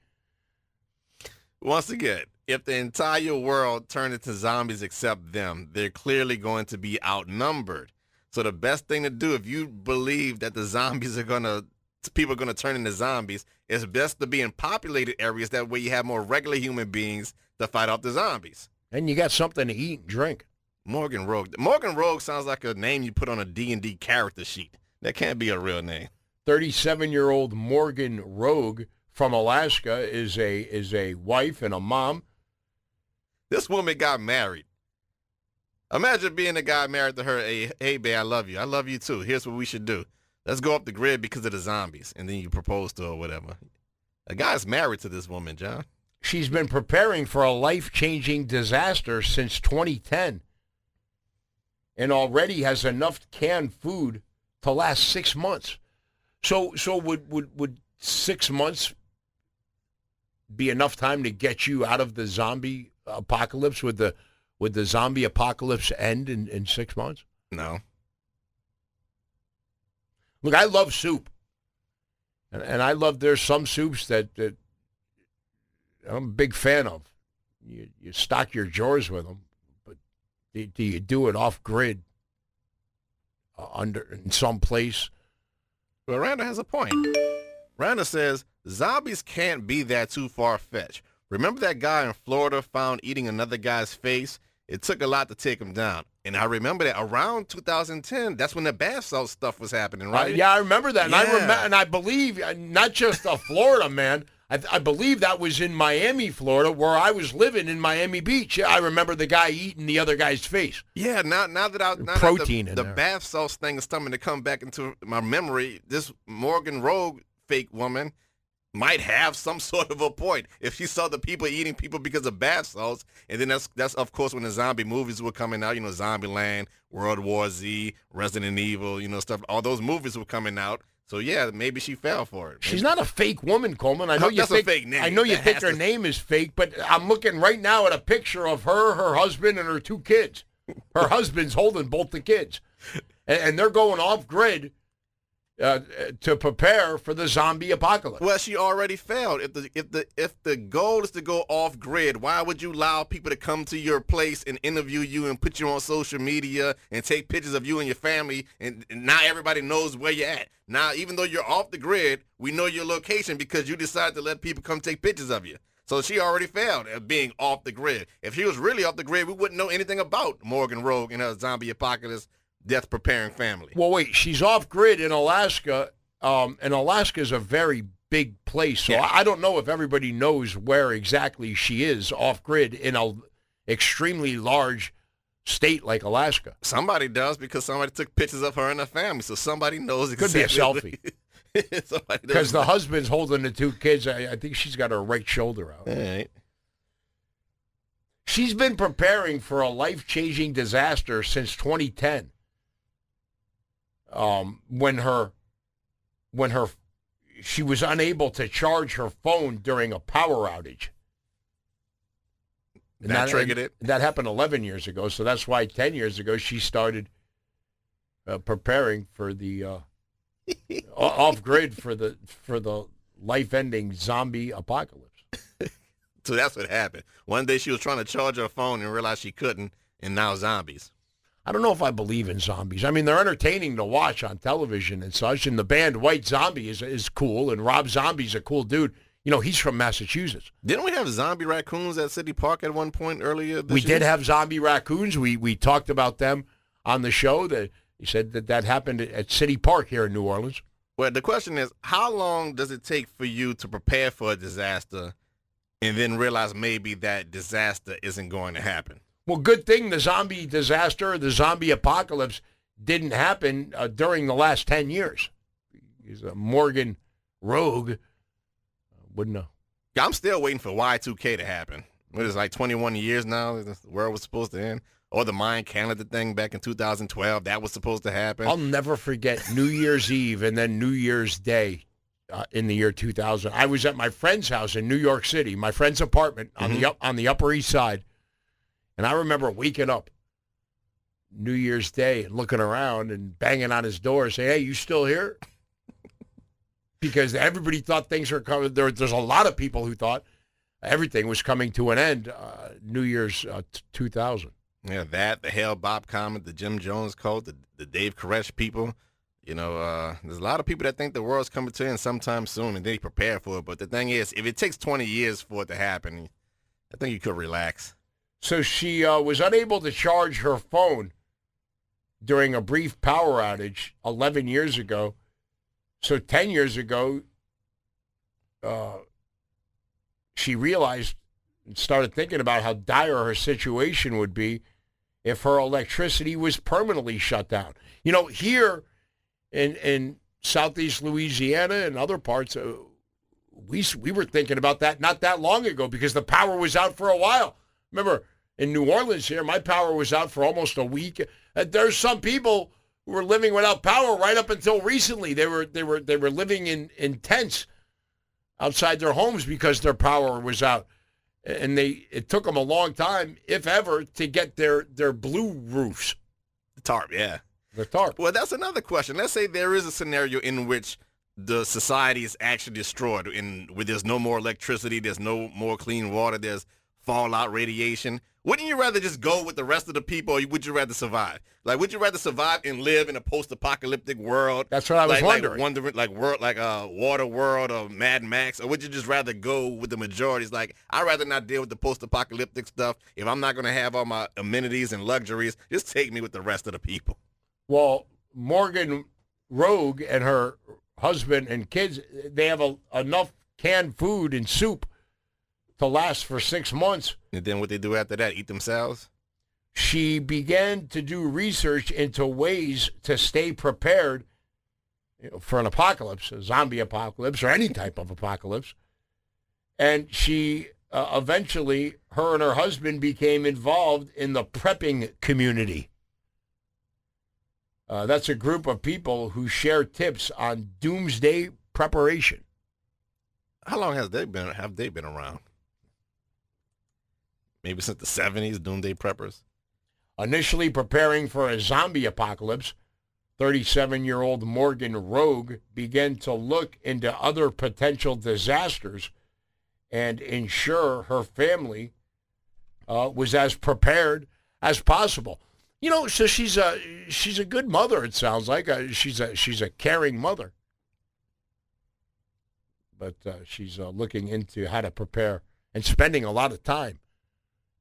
Once again, if the entire world turned into zombies except them, they're clearly going to be outnumbered. So the best thing to do if you believe that the zombies are going to people are going to turn into zombies, it's best to be in populated areas that way you have more regular human beings to fight off the zombies. And you got something to eat and drink. Morgan Rogue. Morgan Rogue sounds like a name you put on a D&D character sheet. That can't be a real name. 37-year-old Morgan Rogue from Alaska is a is a wife and a mom. This woman got married. Imagine being the guy married to her. Hey, hey, babe, I love you. I love you too. Here's what we should do. Let's go up the grid because of the zombies, and then you propose to her or whatever. A guy's married to this woman, John. She's been preparing for a life-changing disaster since 2010 and already has enough canned food to last 6 months. So so would would would 6 months be enough time to get you out of the zombie apocalypse with the would the zombie apocalypse end in, in 6 months? No. Look, I love soup, and, and I love there's some soups that, that I'm a big fan of. You you stock your drawers with them, but do, do you do it off grid, uh, under in some place? But Randa has a point. Randa says zombies can't be that too far fetched. Remember that guy in Florida found eating another guy's face? It took a lot to take him down. And I remember that around 2010, that's when the bath salt stuff was happening, Uh, right? yeah, I remember that, and I Yeah. remember, and I believe uh, not just a Florida man. I, I believe that was in Miami, Florida, where I was living in Miami Beach. I remember the guy eating the other guy's face. Yeah, now now that I now Protein that the, the bath salts thing is starting to come back into my memory, this Morgan Rogue fake woman might have some sort of a point. If she saw the people eating people because of bath salts, and then that's that's of course when the zombie movies were coming out, you know, Zombieland, World War Z, Resident Evil, you know, stuff. All those movies were coming out. So yeah, maybe she fell for it. She's not a fake woman, Coleman. I know you think fake name. I know you That think her to- name is fake, but I'm looking right now at a picture of her, her husband, and her two kids. Her husband's holding both the kids, and, and they're going off grid uh, to prepare for the zombie apocalypse. Well, she already failed. If the if the if the goal is to go off grid, why would you allow people to come to your place and interview you and put you on social media and take pictures of you and your family and, and now everybody knows where you're at. Now, even though you're off the grid, we know your location because you decided to let people come take pictures of you. So she already failed at being off the grid. If she was really off the grid, we wouldn't know anything about Morgan Rogue and her zombie apocalypse death preparing family. Well, wait, she's off grid in Alaska, um, and Alaska is a very big place, so Yeah. I don't know if everybody knows where exactly she is off grid in a extremely large state like Alaska. Somebody does because somebody took pictures of her and her family, so somebody knows. It could be a selfie. Because the husband's holding the two kids. I, I think she's got her right shoulder out. All right. She's been preparing for a life-changing disaster since 2010. Um, when her, when her, she was unable to charge her phone during a power outage. And That triggered it? That happened 11 years ago, so that's why 10 years ago she started uh, preparing for the uh, off grid for the for the life-ending zombie apocalypse. So that's what happened. One day she was trying to charge her phone and realized she couldn't, and now zombies. I don't know if I believe in zombies. I mean, they're entertaining to watch on television and such. And the band White Zombie is is cool, and Rob Zombie's a cool dude. You know, he's from Massachusetts. Didn't we have zombie raccoons at City Park at one point earlier? This we year? did have zombie raccoons. We we talked about them on the show. That he said that that happened at City Park here in New Orleans. Well, the question is, how long does it take for you to prepare for a disaster, and then realize maybe that disaster isn't going to happen? Well, good thing the zombie disaster, the zombie apocalypse, didn't happen uh, during the last ten years. He's a Morgan Rogue. Wouldn't know. I'm still waiting for Y2K to happen. What is it, like 21 years now? The world was supposed to end. Or the Mayan calendar thing back in 2012, that was supposed to happen. I'll never forget New Year's Eve and then New Year's Day uh, in the year 2000. I was at my friend's house in New York City, my friend's apartment on the up, on the Upper East Side, and I remember waking up New Year's Day and looking around and banging on his door, saying, "Hey, you still here?" because everybody thought things were coming. There, there's a lot of people who thought everything was coming to an end. Uh, New Year's uh, t- 2000. Yeah, that, the Hale-Bopp comet, the Jim Jones cult, the, the Dave Koresh people. You know, uh, there's a lot of people that think the world's coming to an end sometime soon and they prepare for it. But the thing is, if it takes 20 years for it to happen, I think you could relax. So she uh, was unable to charge her phone during a brief power outage 11 years ago. So 10 years ago, uh, she realized and started thinking about how dire her situation would be if her electricity was permanently shut down. You know, here in in southeast Louisiana and other parts, uh, we we were thinking about that not that long ago because the power was out for a while. Remember, in New Orleans here, my power was out for almost a week. Uh, there's some people who were living without power right up until recently. They were they were they were living in in tents outside their homes because their power was out. And they it took them a long time, if ever, to get their their blue roofs. The tarp, yeah. The tarp. Well, that's another question. Let's say there is a scenario in which the society is actually destroyed, in where there's no more electricity, there's no more clean water, there's fallout radiation. Wouldn't you rather just go with the rest of the people, or would you rather survive? Like, would you rather survive and live in a post-apocalyptic world? That's what I was like, wondering. Like, wondering, like world, like a uh, Water World or Mad Max, or would you just rather go with the majorities? Like, I'd rather not deal with the post-apocalyptic stuff. If I'm not going to have all my amenities and luxuries, just take me with the rest of the people. Well, Morgan Rogue and her husband and kids, they have a, enough canned food and soup to last for six months. And then what they do after that, eat themselves? She began to do research into ways to stay prepared you know, for an apocalypse, a zombie apocalypse, or any type of apocalypse. And she uh, eventually, her and her husband became involved in the prepping community. Uh, that's a group of people who share tips on doomsday preparation. How long has they been? Have they been around? Maybe since the seventies, doomsday preppers. Initially preparing for a zombie apocalypse, 37-year-old Morgan Rogue began to look into other potential disasters and ensure her family uh, was as prepared as possible. You know, so she's a she's a good mother. It sounds like uh, she's a she's a caring mother, but uh, she's uh, looking into how to prepare and spending a lot of time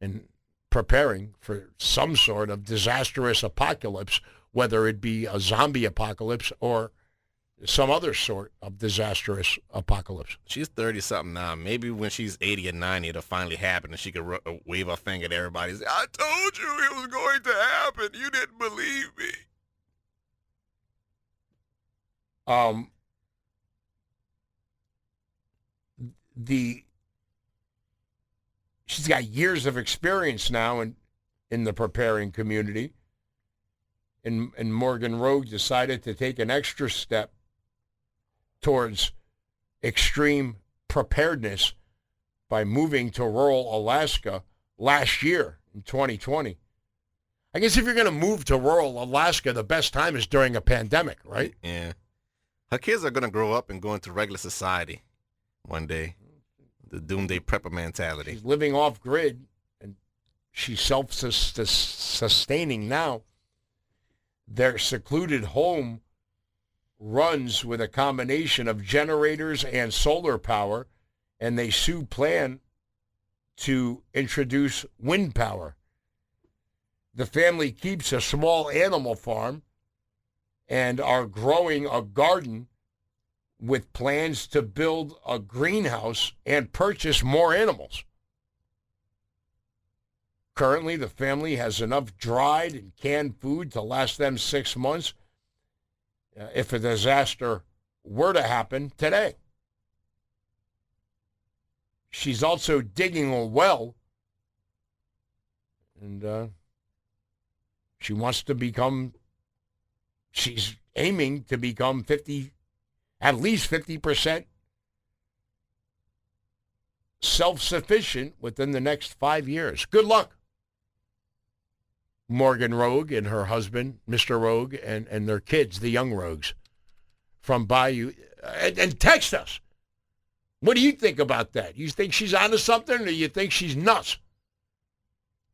in preparing for some sort of disastrous apocalypse, whether it be a zombie apocalypse or some other sort of disastrous apocalypse. She's 30 something now. Maybe when she's 80 or 90, it'll finally happen and she can uh, wave her finger at everybody and say, I told you it was going to happen. You didn't believe me. Um, the she's got years of experience now in in the preparing community. And and Morgan Rogue decided to take an extra step towards extreme preparedness by moving to rural Alaska last year in 2020. I guess if you're going to move to rural Alaska, the best time is during a pandemic, right? Yeah. Her kids are going to grow up and go into regular society one day. The doomsday prepper mentality. She's living off grid and she's self sustaining now. Their secluded home runs with a combination of generators and solar power, and they soon plan to introduce wind power. The family keeps a small animal farm and are growing a garden with plans to build a greenhouse and purchase more animals. Currently, the family has enough dried and canned food to last them six months uh, if a disaster were to happen today. She's also digging a well, and uh, she wants to become, she's aiming to become 50, at least 50% self-sufficient within the next five years. Good luck. Morgan Rogue and her husband, Mr. Rogue, and, and their kids, the young Rogues, from Bayou. And, and text us. What do you think about that? You think she's onto something or you think she's nuts?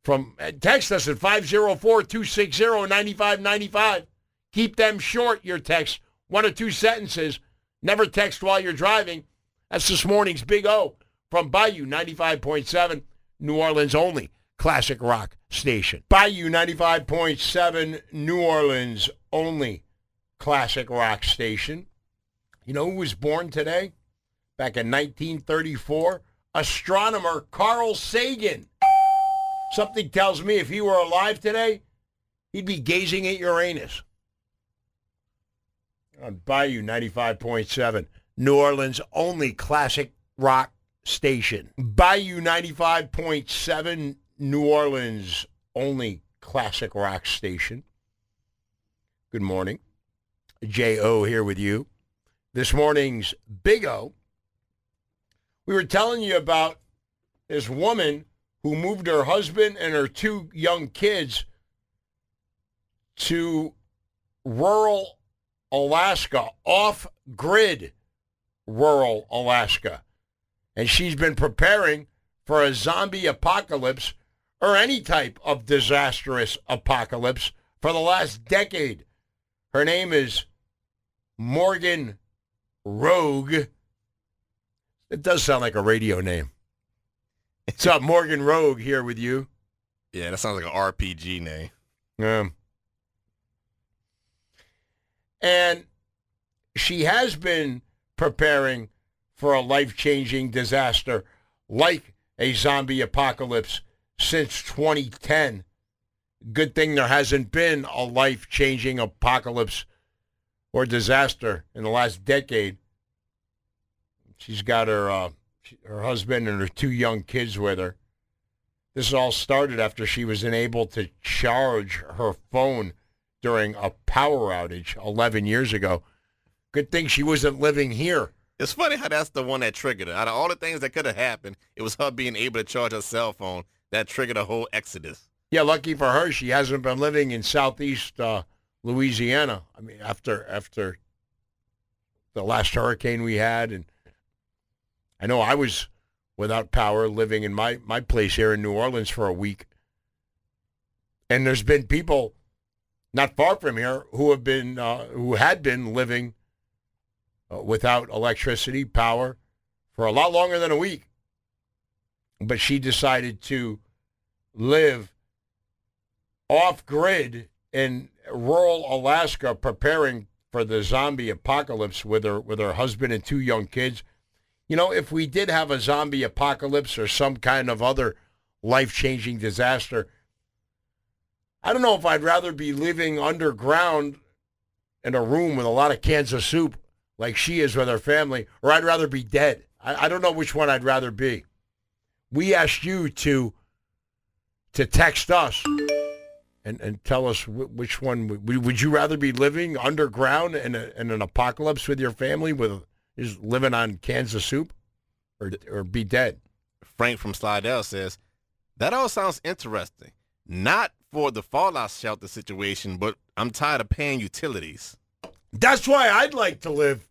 From uh, Text us at 504-260-9595. Keep them short, your text. One or two sentences. Never text while you're driving. That's this morning's Big O from Bayou 95.7, New Orleans only classic rock station. Bayou 95.7, New Orleans only classic rock station. You know who was born today? Back in 1934? Astronomer Carl Sagan. Something tells me if he were alive today, he'd be gazing at Uranus. On Bayou 95.7, New Orleans only classic rock station. Bayou 95.7, New Orleans only classic rock station. Good morning. J.O. here with you. This morning's Big O. We were telling you about this woman who moved her husband and her two young kids to rural Alaska, off grid rural Alaska. And she's been preparing for a zombie apocalypse or any type of disastrous apocalypse for the last decade. Her name is Morgan Rogue. It does sound like a radio name. What's up, Morgan Rogue here with you? Yeah, that sounds like an RPG name. Um, and she has been preparing for a life-changing disaster like a zombie apocalypse since 2010. Good thing there hasn't been a life-changing apocalypse or disaster in the last decade. She's got her uh, her husband and her two young kids with her. This all started after she was unable to charge her phone during a power outage 11 years ago. Good thing she wasn't living here. It's funny how that's the one that triggered it. Out of all the things that could have happened, it was her being able to charge her cell phone that triggered a whole exodus. Yeah, lucky for her, she hasn't been living in southeast uh, Louisiana. I mean, after after the last hurricane we had, and I know I was without power living in my, my place here in New Orleans for a week. And there's been people not far from here who have been uh, who had been living uh, without electricity, power for a lot longer than a week. But she decided to live off grid in rural Alaska preparing for the zombie apocalypse with her with her husband and two young kids. You know, if we did have a zombie apocalypse or some kind of other life-changing disaster, I don't know if I'd rather be living underground in a room with a lot of cans of soup like she is with her family, or I'd rather be dead. I, I don't know which one I'd rather be. We asked you to to text us and, and tell us which one would, would you rather be living underground in, a, in an apocalypse with your family with just living on cans of soup or or be dead. Frank from Slidell says, that all sounds interesting. Not for the fallout shelter situation, but I'm tired of paying utilities. That's why I'd like to live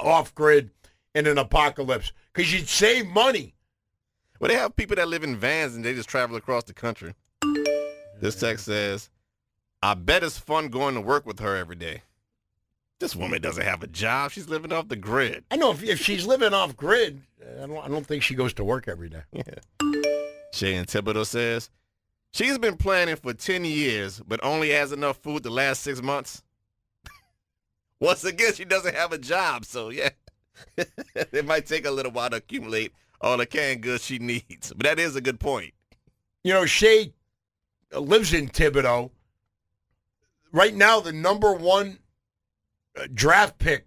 off grid in an apocalypse because you'd save money. Well, they have people that live in vans and they just travel across the country. This text says, I bet it's fun going to work with her every day. This woman doesn't have a job. She's living off the grid. I know if, if she's living off grid, I don't, I don't think she goes to work every day. Yeah. Shay and Thibodaux says, she's been planning for 10 years, but only has enough food to last six months. Once again, she doesn't have a job, so yeah. it might take a little while to accumulate all the canned goods she needs. But that is a good point. You know, Shay lives in Thibodaux. Right now, the number one uh, draft pick,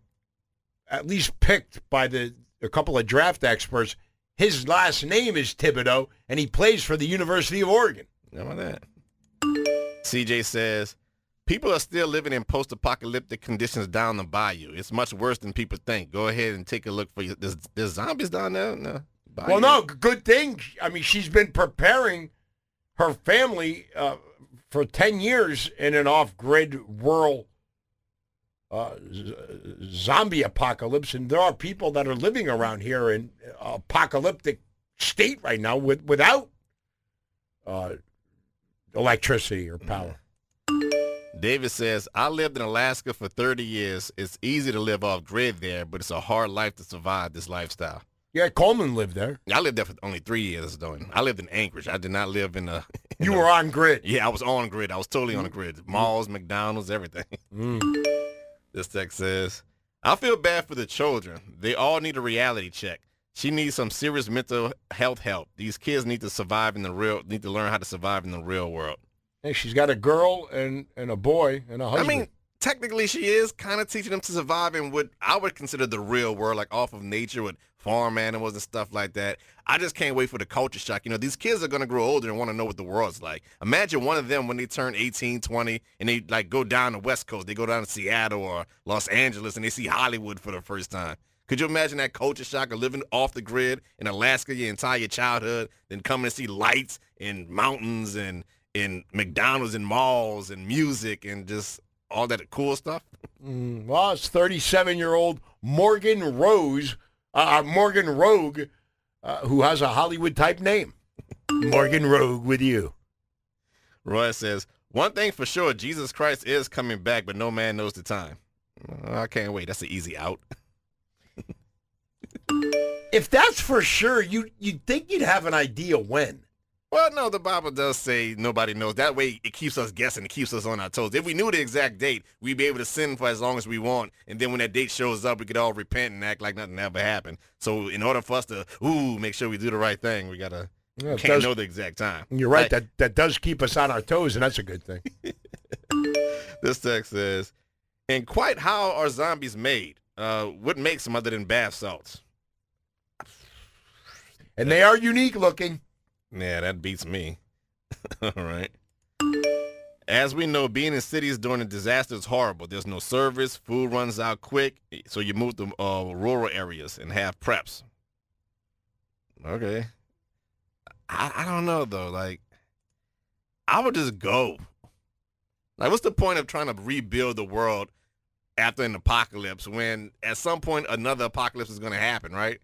at least picked by the a couple of draft experts, his last name is Thibodeaux, and he plays for the University of Oregon. How about that? CJ says, people are still living in post-apocalyptic conditions down the bayou. It's much worse than people think. Go ahead and take a look for you. There's, there's zombies down there? No. Bayou? Well, no, good thing. I mean, she's been preparing her family uh, for 10 years in an off-grid rural uh, z- zombie apocalypse, and there are people that are living around here in apocalyptic state right now with, without uh, electricity or power. David says, I lived in Alaska for 30 years. It's easy to live off grid there, but it's a hard life to survive this lifestyle. Yeah, Coleman lived there. I lived there for only three years, though. I lived in Anchorage. I did not live in a. in You a- were on grid. Yeah, I was on grid. I was totally on the grid. Malls, McDonald's, everything. Mm. This text says, I feel bad for the children. They all need a reality check. She needs some serious mental health help. These kids need to survive in the real, need to learn how to survive in the real world. Hey, she's got a girl and, and a boy and a husband. I mean, technically she is kind of teaching them to survive in what I would consider the real world, like off of nature with farm animals and stuff like that. I just can't wait for the culture shock. You know, these kids are going to grow older and want to know what the world's like. Imagine one of them when they turn 18, 20, and they like go down the West Coast. They go down to Seattle or Los Angeles and they see Hollywood for the first time. Could you imagine that culture shock of living off the grid in Alaska your entire childhood, then coming to see lights and mountains and and McDonald's and malls and music and just all that cool stuff. Mm, well, it's 37-year-old Morgan Rose, uh, Morgan Rogue, uh, who has a Hollywood-type name. Morgan Rogue with you. Roy says, one thing for sure, Jesus Christ is coming back, but no man knows the time. Uh, I can't wait. That's an easy out. If that's for sure, you you'd think you'd have an idea when. Well, no, the Bible does say nobody knows. That way it keeps us guessing. It keeps us on our toes. If we knew the exact date, we'd be able to sin for as long as we want. And then when that date shows up, we could all repent and act like nothing ever happened. So in order for us to, ooh, make sure we do the right thing, we got to, Yeah, can't does- know the exact time. You're right. Like, That that does keep us on our toes, and that's a good thing. this text says, and quite how are zombies made? Uh, what makes them other than bath salts? And they are unique looking. Yeah, that beats me. All right. As we know, being in cities during a disaster is horrible. There's no service, food runs out quick, so you move to uh, rural areas and have preps. Okay. I, I don't know though. Like, I would just go. Like, what's the point of trying to rebuild the world after an apocalypse when at some point another apocalypse is going to happen, right?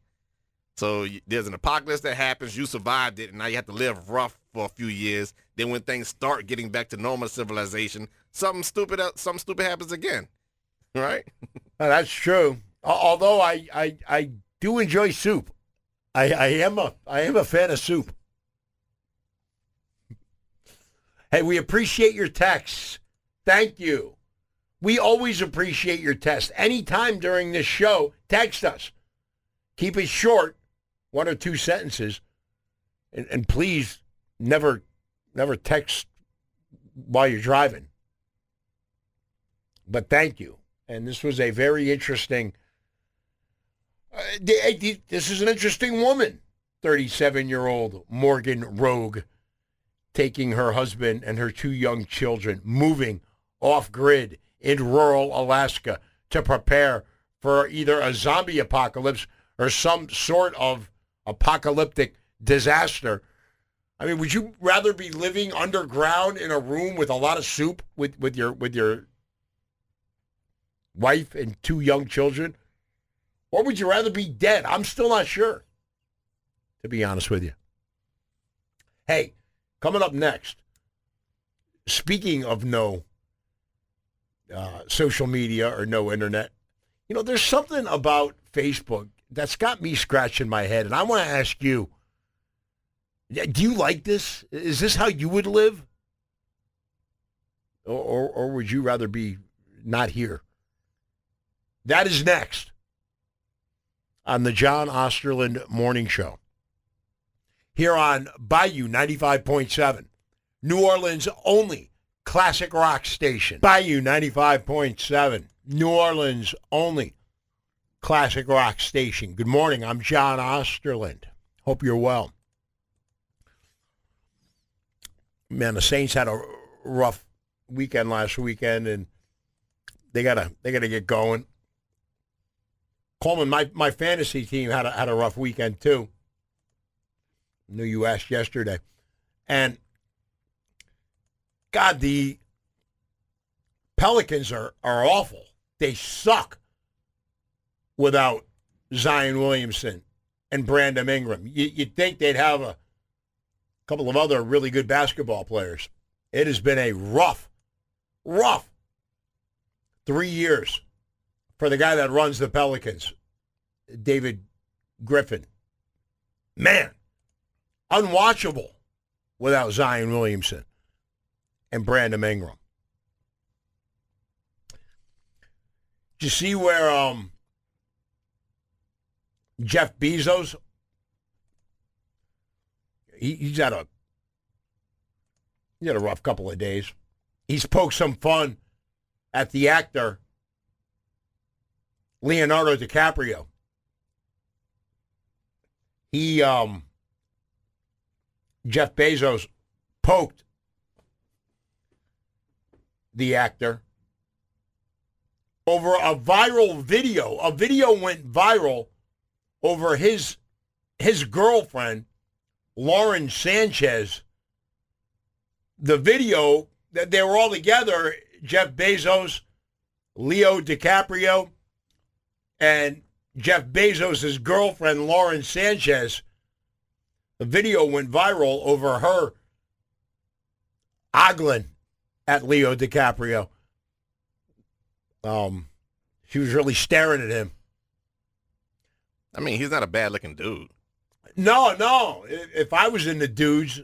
So there's an apocalypse that happens, you survived it, and now you have to live rough for a few years. Then when things start getting back to normal civilization, something stupid, el- something stupid happens again, right? Uh, that's true. Although I, I I do enjoy soup. I, I am a I am a fan of soup. Hey, we appreciate your texts. Thank you. We always appreciate your text. Anytime during this show, text us. Keep it short, one or two sentences, and, and please never never text while you're driving. But thank you. And this was a very interesting. Uh, th- th- this is an interesting woman, 37 year old Morgan Rogue, taking her husband and her two young children, moving off grid in rural Alaska to prepare for either a zombie apocalypse or some sort of apocalyptic disaster. I mean, would you rather be living underground in a room with a lot of soup with, with your with your wife and two young children? Or would you rather be dead? I'm still not sure, to be honest with you. Hey, coming up next, speaking of no uh, social media or no internet, you know, there's something about Facebook that's got me scratching my head. And I want to ask you, do you like this? Is this how you would live? Or, or, or would you rather be not here? That is next on the John Osterland Morning Show. Here on Bayou 95.7, New Orleans' only classic rock station. Bayou 95.7, New Orleans' only classic rock station. Good morning. I'm John Osterland. Hope you're well. Man, the Saints had a rough weekend last weekend, and they gotta they gotta get going. Coleman, my, my fantasy team had a, had a rough weekend too. Knew you asked yesterday, and God, the Pelicans are are awful. They suck without Zion Williamson and Brandon Ingram. You, you'd think they'd have a couple of other really good basketball players. It has been a rough, rough three years for the guy that runs the Pelicans, David Griffin. Man, unwatchable without Zion Williamson and Brandon Ingram. Did you see where um, Jeff Bezos? He, he's had a he had a rough couple of days. He's poked some fun at the actor Leonardo DiCaprio. He um Jeff Bezos poked the actor over a viral video. A video went viral over his his girlfriend Lauren Sanchez the video that they were all together. Jeff Bezos, Leo DiCaprio, and Jeff Bezos' girlfriend Lauren Sanchez. The video went viral over her ogling at Leo DiCaprio. Um, she was really staring at him. I mean, he's not a bad looking dude. No, no. If if I was in the dudes,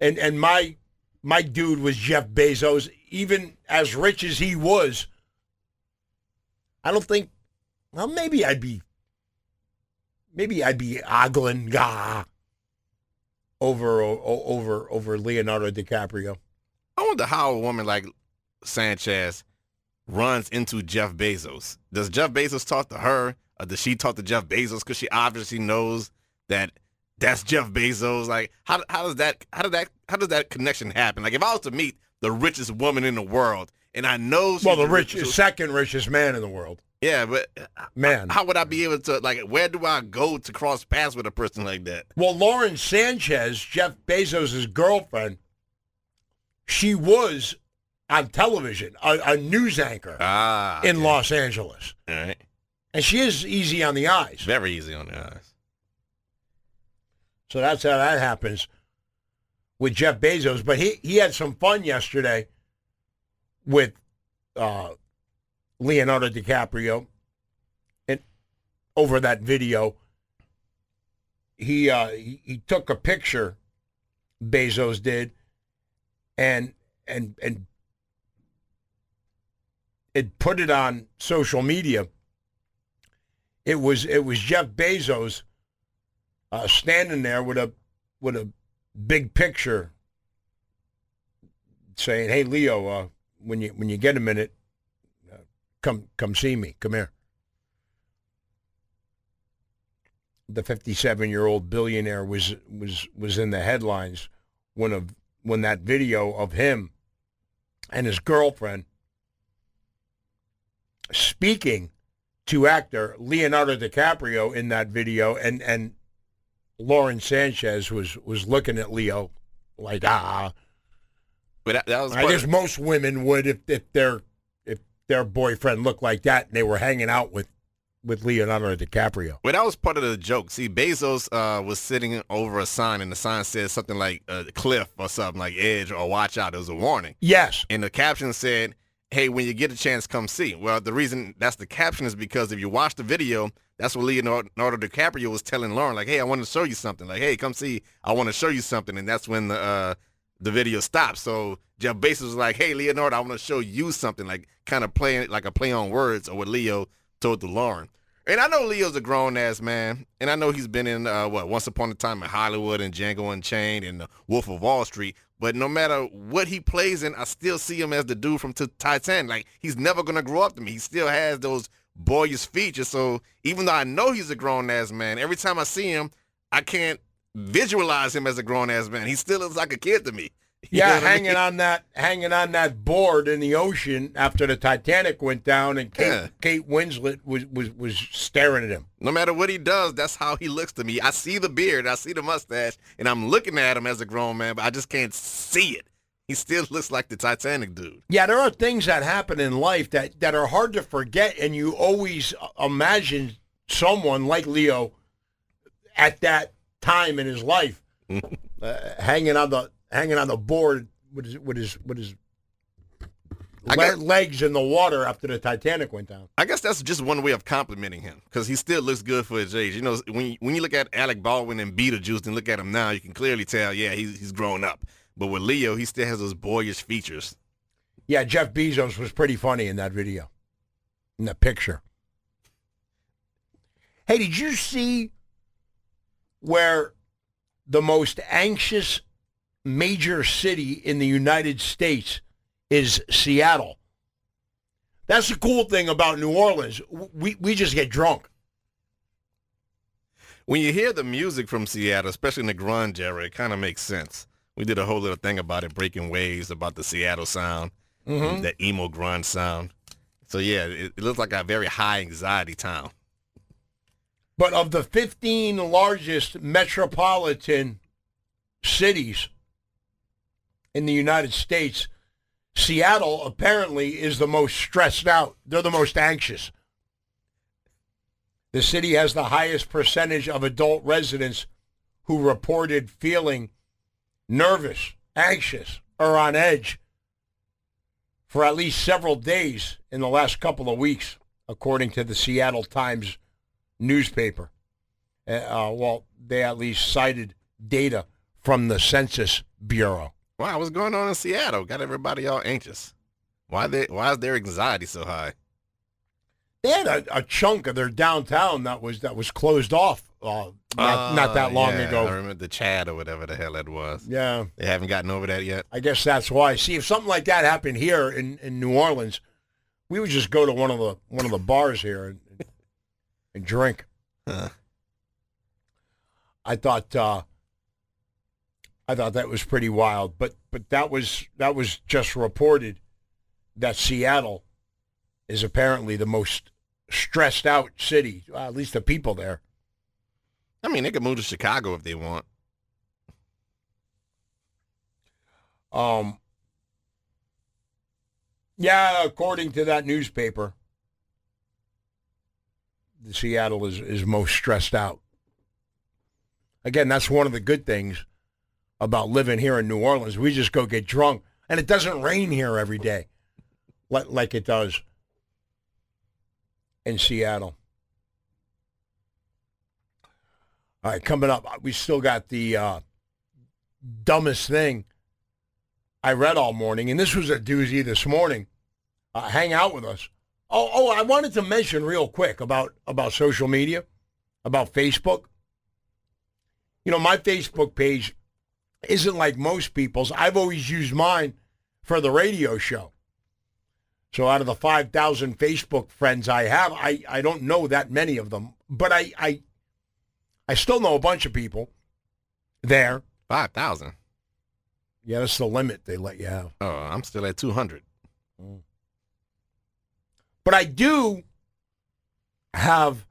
and and my my dude was Jeff Bezos, even as rich as he was, I don't think. Well, maybe I'd be. Maybe I'd be ogling gah over over over Leonardo DiCaprio. I wonder how a woman like Sanchez runs into Jeff Bezos. Does Jeff Bezos talk to her, or does she talk to Jeff Bezos because she obviously knows that that's Jeff Bezos? Like, how how does that how does that how does that connection happen? Like, if I was to meet the richest woman in the world, and I know she's Well, the richest- richest, second richest man in the world, yeah, but man. how would I be able to like? Where do I go to cross paths with a person like that? Well, Lauren Sanchez, Jeff Bezos' girlfriend, she was on television, a, a news anchor Ah, in okay. Los Angeles. All right, And she is easy on the eyes. very easy on the eyes. So that's how that happens with Jeff Bezos. But he, he had some fun yesterday with uh, Leonardo DiCaprio. And over that video, he, uh, he he took a picture, Bezos did, and and and it put it on social media. It was it was Jeff Bezos uh, standing there with a with a big picture saying, "Hey Leo, uh, when you when you get a minute, uh, come come see me. Come here." The 57-year-old billionaire was was was in the headlines when of when that video of him and his girlfriend speaking to actor Leonardo DiCaprio in that video and and Lauren Sanchez was was looking at Leo like ah. But that, that was I guess of- most women would if if their if their boyfriend looked like that and they were hanging out with with Leonardo DiCaprio. Well, that was part of the joke. See, Bezos uh, was sitting over a sign, and the sign said something like uh, "cliff" or something like "edge" or "watch out." It was a warning, Yes. and the caption said, "Hey, when you get a chance, come see." Well, the reason that's the caption is because if you watch the video, that's what Leonardo DiCaprio was telling Lauren, like, "Hey, I want to show you something." Like, "Hey, come see. I want to show you something," and that's when the uh, the video stopped. So Jeff Bezos was like, "Hey, Leonardo, I want to show you something," like kind of playing like a play on words, or what Leo told to Lauren. And I know Leo's a grown ass man, and I know he's been in uh, what Once Upon a Time in Hollywood and Django Unchained and The Wolf of Wall Street. But no matter what he plays in, I still see him as the dude from T- Titanic. Like he's never gonna grow up to me. He still has those boyish features. So even though I know he's a grown ass man, every time I see him, I can't visualize him as a grown ass man. He still looks like a kid to me. Yeah, what I hanging mean? on that hanging on that board in the ocean after the Titanic went down and Kate Yeah. Kate Winslet was, was was staring at him. No matter what he does, that's how he looks to me. I see the beard, I see the mustache, and I'm looking at him as a grown man, but I just can't see it. He still looks like the Titanic dude. Yeah, there are things that happen in life that, that are hard to forget, and you always imagine someone like Leo at that time in his life, uh, hanging on the hanging on the board with his with his with his le- legs in the water after the Titanic went down. I guess that's just one way of complimenting him because he still looks good for his age. You know, when you, when you look at Alec Baldwin and Beetlejuice and look at him now, you can clearly tell, yeah, he's, he's grown up. But with Leo, he still has those boyish features. Yeah, Jeff Bezos was pretty funny in that video, in the picture. Hey, did you see where the most anxious major city in the United States is Seattle? That's the cool thing about New Orleans. We, we just get drunk. When you hear the music from Seattle, especially in the grunge era, it kind of makes sense. We did a whole little thing about it, breaking waves, about the Seattle sound, mm-hmm. that emo grunge sound. So yeah, it, it looks like a very high anxiety town. But of the 15 largest metropolitan cities in the United States, Seattle apparently is the most stressed out. They're the most anxious. The city has the highest percentage of adult residents who reported feeling nervous, anxious, or on edge for at least several days in the last couple of weeks, according to the Seattle Times newspaper. Uh, uh, well, they at least cited data from the Census Bureau. Wow, what's going on in Seattle? Got everybody all anxious. Why they? Why is their anxiety so high? They had a, a chunk of their downtown that was that was closed off uh, not, not that long yeah, ago. I remember the Chad or whatever the hell that was. Yeah, They haven't gotten over that yet. I guess that's why. See, if something like that happened here in, in New Orleans, we would just go to one of the one of the bars here and, and drink. Huh. I thought uh, I thought that was pretty wild, but but that was that was just reported that Seattle is apparently the most stressed out city, uh, at least the people there. I mean, they could move to Chicago if they want. Um, yeah, according to that newspaper, Seattle is, is most stressed out. Again, that's one of the good things about living here in New Orleans. We just go get drunk, and it doesn't rain here every day like, like it does in Seattle. All right, coming up, we still got the uh, dumbest thing I read all morning, and this was a doozy this morning. Uh, hang out with us. Oh, oh, I wanted to mention real quick about about social media, about Facebook. You know, my Facebook page isn't like most people's. I've always used mine for the radio show. So out of the 5,000 Facebook friends I have, I, I don't know that many of them, but I, I I still know a bunch of people there. Five thousand. Yeah, that's the limit they let you have. Oh, I'm still at two hundred. Mm. But I do have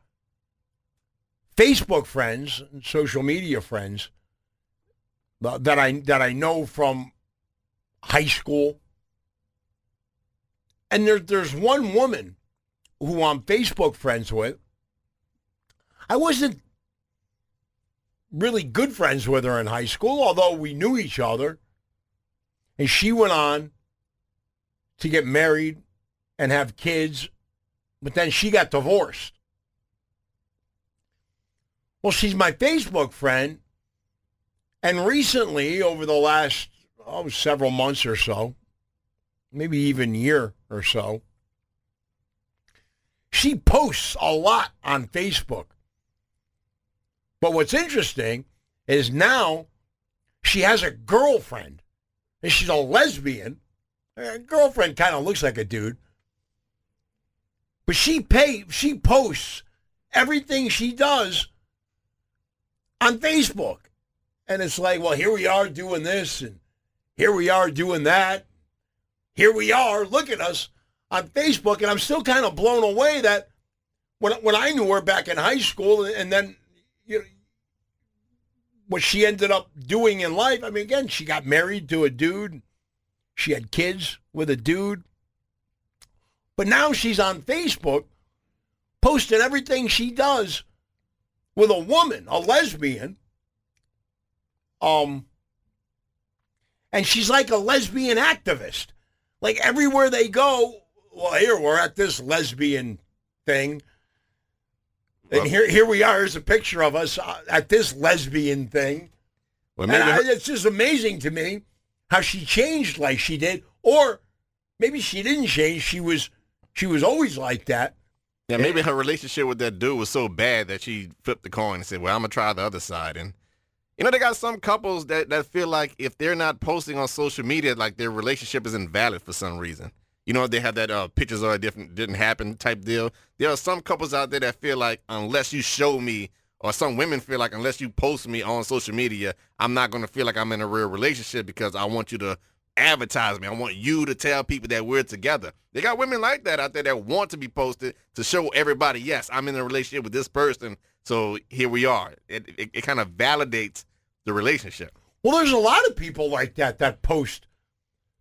Facebook friends, and social media friends that I that I know from high school. And there, there's one woman who I'm Facebook friends with. I wasn't really good friends with her in high school, although we knew each other. And she went on to get married and have kids, but then she got divorced. Well, she's my Facebook friend. And recently, over the last oh, several months or so, maybe even year or so, she posts a lot on Facebook. But what's interesting is now she has a girlfriend, and she's a lesbian. Her girlfriend kind of looks like a dude, but she pay she posts everything she does on Facebook, and it's like, well, here we are doing this, and here we are doing that. Here we are, look at us on Facebook, and I'm still kind of blown away that when when I knew her back in high school, and then you know, what she ended up doing in life. I mean, again, she got married to a dude. She had kids with a dude. But now she's on Facebook posting everything she does with a woman, a lesbian. Um and she's like a lesbian activist. Like everywhere they go, well, here we're at this lesbian thing. And Well- here, here we are. Here's a picture of us uh, at this lesbian thing. Well, maybe I, it's just amazing to me how she changed like she did, or maybe she didn't change. She was she was always like that. Yeah, maybe her relationship with that dude was so bad that she flipped the coin and said, "Well, I'm gonna try the other side." And you know, they got some couples that that feel like if they're not posting on social media, like their relationship is invalid for some reason. You know, they have that uh, pictures are different, didn't happen type deal. There are some couples out there that feel like unless you show me, or some women feel like unless you post me on social media, I'm not gonna feel like I'm in a real relationship because I want you to advertise me. I want you to tell people that we're together. They got women like that out there that want to be posted to show everybody, yes, I'm in a relationship with this person. So here we are. It, it, it kind of validates the relationship. Well, there's a lot of people like that that post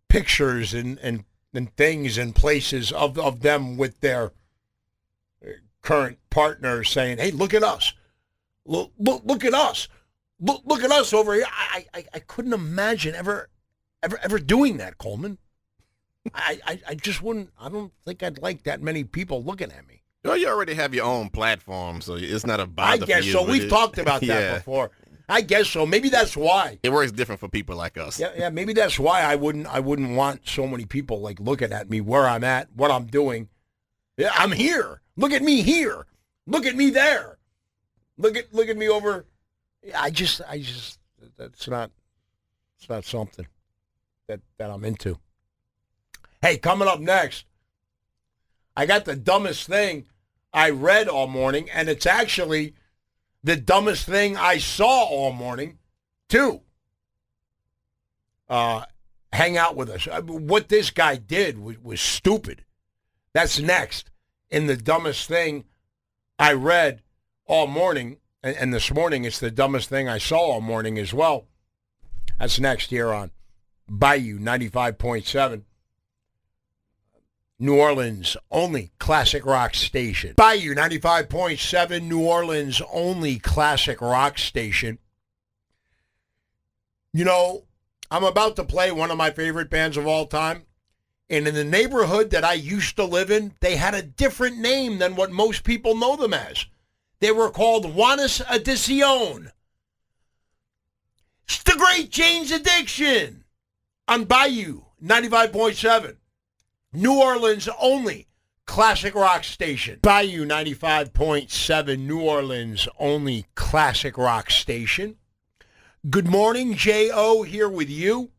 pictures and, and, and things and places of, of them with their uh, current partner saying, hey, look at us. Look, look, look at us. Look, look at us over here. I, I, I couldn't imagine ever, ever, ever doing that, Coleman. I, I, I just wouldn't, I don't think I'd like that many people looking at me. Well, you already have your own platform, so it's not a bother I guess you. so. We've talked about that yeah. before. I guess so. Maybe that's why. It works different for people like us. Yeah, yeah. Maybe that's why I wouldn't. I wouldn't want so many people like looking at me where I'm at, what I'm doing. Yeah, I'm here. Look at me here. Look at me there. Look at look at me over. I just I just that's not it's not something that that I'm into. Hey, coming up next, I got the dumbest thing I read all morning, and it's actually the dumbest thing I saw all morning, too. Uh, hang out with us. Uh, What this guy did was, was stupid. That's next in the dumbest thing I read all morning, and, and this morning it's the dumbest thing I saw all morning as well. That's next here on Bayou 95.7. New Orleans only classic rock station. Bayou 95.7, New Orleans only classic rock station. You know, I'm about to play one of my favorite bands of all time. And in the neighborhood that I used to live in, they had a different name than what most people know them as. They were called Juanes Adicion. It's the Great Jane's Addiction on Bayou 95.7. New Orleans only classic rock station. Bayou 95.7, New Orleans only classic rock station. Good morning, J.O. here with you.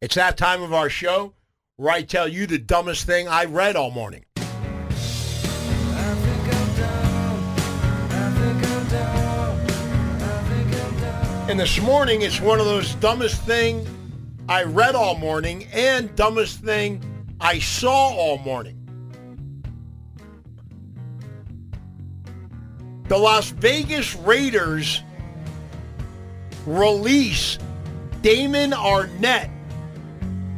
It's that time of our show where I tell you the dumbest thing I read all morning. And this morning, it's one of those dumbest thing I read all morning and dumbest thing I saw all morning. The Las Vegas Raiders release Damon Arnette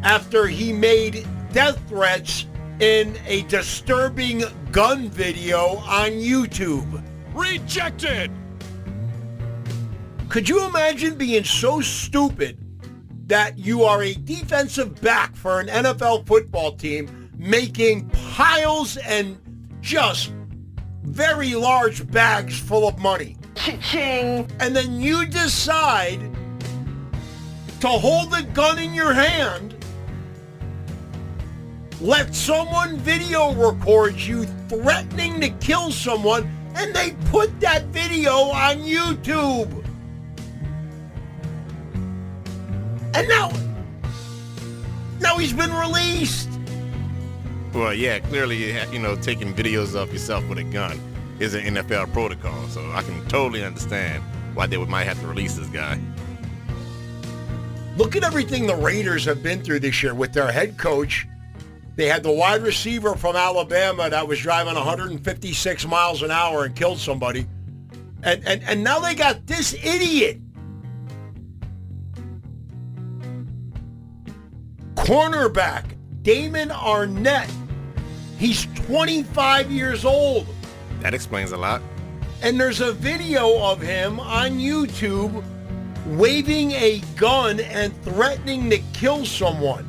after he made death threats in a disturbing gun video on YouTube. Rejected! Could you imagine being so stupid that you are a defensive back for an NFL football team making piles and just very large bags full of money? Cha-ching! And then you decide to hold a gun in your hand, let someone video record you threatening to kill someone, and they put that video on YouTube. And now, now he's been released. Well, yeah, clearly, you know, taking videos of yourself with a gun is an NFL protocol, so I can totally understand why they might have to release this guy. Look at everything the Raiders have been through this year with their head coach. They had the wide receiver from Alabama that was driving 156 miles an hour and killed somebody. And, and, and now they got this idiot. Cornerback, Damon Arnette. He's 25 years old. That explains a lot. And there's a video of him on YouTube waving a gun and threatening to kill someone.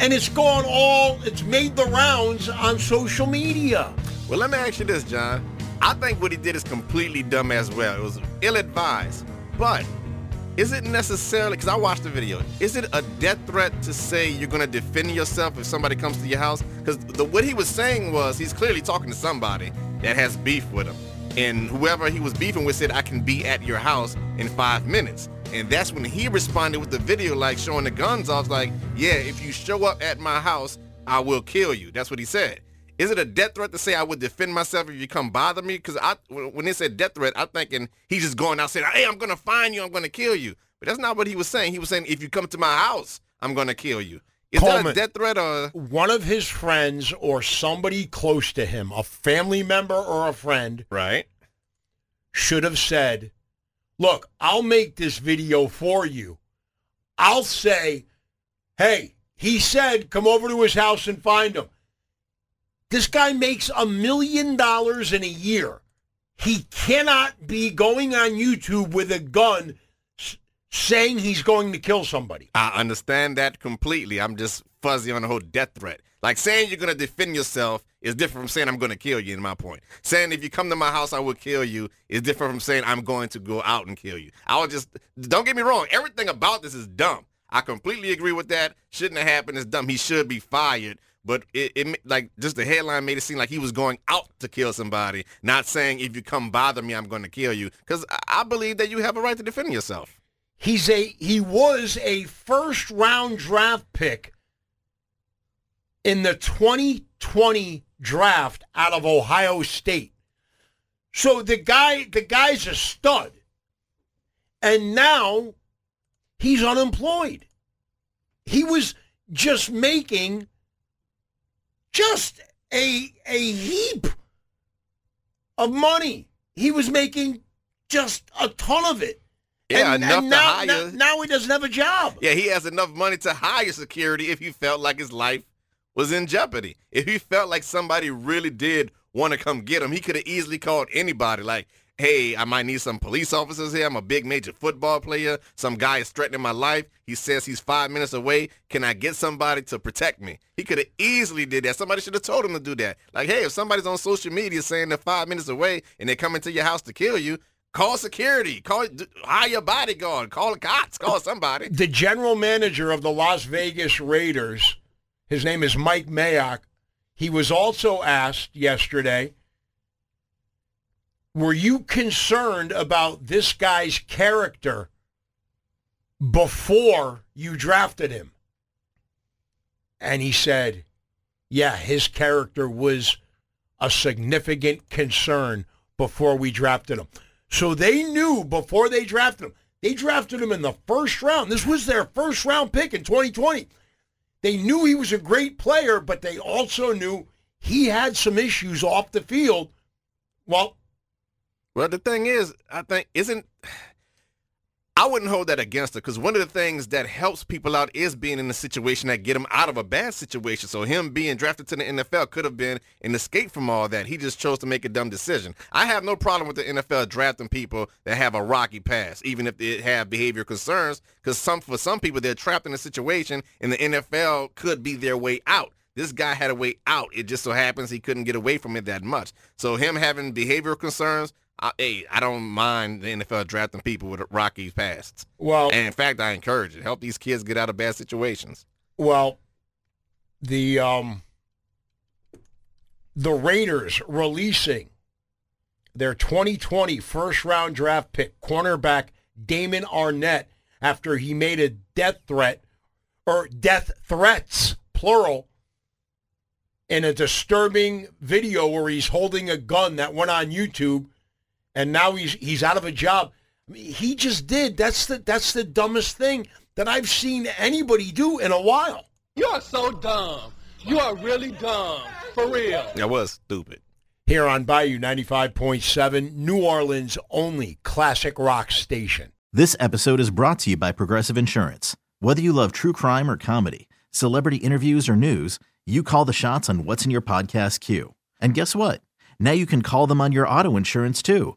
And it's gone all, it's made the rounds on social media. Well, let me ask you this, John. I think what he did is completely dumb as well. It was ill-advised. But is it necessarily, because I watched the video, is it a death threat to say you're going to defend yourself if somebody comes to your house? Because the what he was saying was he's clearly talking to somebody that has beef with him. And whoever he was beefing with said, I can be at your house in five minutes. And that's when he responded with the video, like showing the guns off, like, yeah, if you show up at my house, I will kill you. That's what he said. Is it a death threat to say I would defend myself if you come bother me? Because I, when they said death threat, I'm thinking he's just going out saying, hey, I'm going to find you, I'm going to kill you. But that's not what he was saying. He was saying, if you come to my house, I'm going to kill you. Is that a death threat or? One of his friends or somebody close to him, a family member or a friend, Right. should have said, Look, I'll make this video for you. I'll say, Hey, he said, come over to his house and find him. This guy makes a million dollars in a year. He cannot be going on YouTube with a gun saying he's going to kill somebody. I understand that completely. I'm just fuzzy on the whole death threat. Like saying you're going to defend yourself is different from saying I'm going to kill you, in my point. Saying if you come to my house, I will kill you is different from saying I'm going to go out and kill you. I was just, don't get me wrong, everything about this is dumb. I completely agree with that. Shouldn't have happened. It's dumb. He should be fired. But it, it like just the headline made it seem like he was going out to kill somebody, not saying if you come bother me, I'm going to kill you. Because I believe that you have a right to defend yourself. He's a he was a first round draft pick in the 2020 draft out of Ohio State. So the guy the guy's a stud. And now he's unemployed. He was just making just a a heap of money. He was making just a ton of it. Yeah, and, enough and to hire. now, now he doesn't have a job. Yeah, he has enough money to hire security if he felt like his life was in jeopardy. If he felt like somebody really did want to come get him, he could have easily called anybody. Like, hey, I might need some police officers here. I'm a big major football player. Some guy is threatening my life. He says he's five minutes away. Can I get somebody to protect me? He could have easily did that. Somebody should have told him to do that. Like, hey, if somebody's on social media saying they're five minutes away and they're coming to your house to kill you, call security. Call hire a bodyguard. Call the cops. Call somebody. The general manager of the Las Vegas Raiders, his name is Mike Mayock. He was also asked yesterday, were you concerned about this guy's character before you drafted him? And he said, yeah, his character was a significant concern before we drafted him. So they knew before they drafted him. They drafted him in the first round. This was their first round pick in 2020. They knew he was a great player, but they also knew he had some issues off the field. Well, Well, the thing is, I think isn't. I wouldn't hold that against her because one of the things that helps people out is being in a situation that get them out of a bad situation. So him being drafted to the NFL could have been an escape from all that. He just chose to make a dumb decision. I have no problem with the NFL drafting people that have a rocky past, even if they have behavior concerns, because some for some people they're trapped in a situation and the NFL could be their way out. This guy had a way out. It just so happens he couldn't get away from it that much. So him having behavioral concerns, I, hey, I don't mind the NFL drafting people with rocky pasts. well, And in fact, I encourage it. Help these kids get out of bad situations. Well, the um the Raiders releasing their 2020 first round draft pick cornerback Damon Arnette after he made a death threat or death threats plural in a disturbing video where he's holding a gun that went on YouTube and now he's he's out of a job. I mean, he just did. That's the that's the dumbest thing that I've seen anybody do in a while. You are so dumb. You are really dumb. For real. That was stupid. Here on Bayou 95.7, New Orleans' only classic rock station. This episode is brought to you by Progressive Insurance. Whether you love true crime or comedy, celebrity interviews or news, you call the shots on what's in your podcast queue. And guess what? Now you can call them on your auto insurance too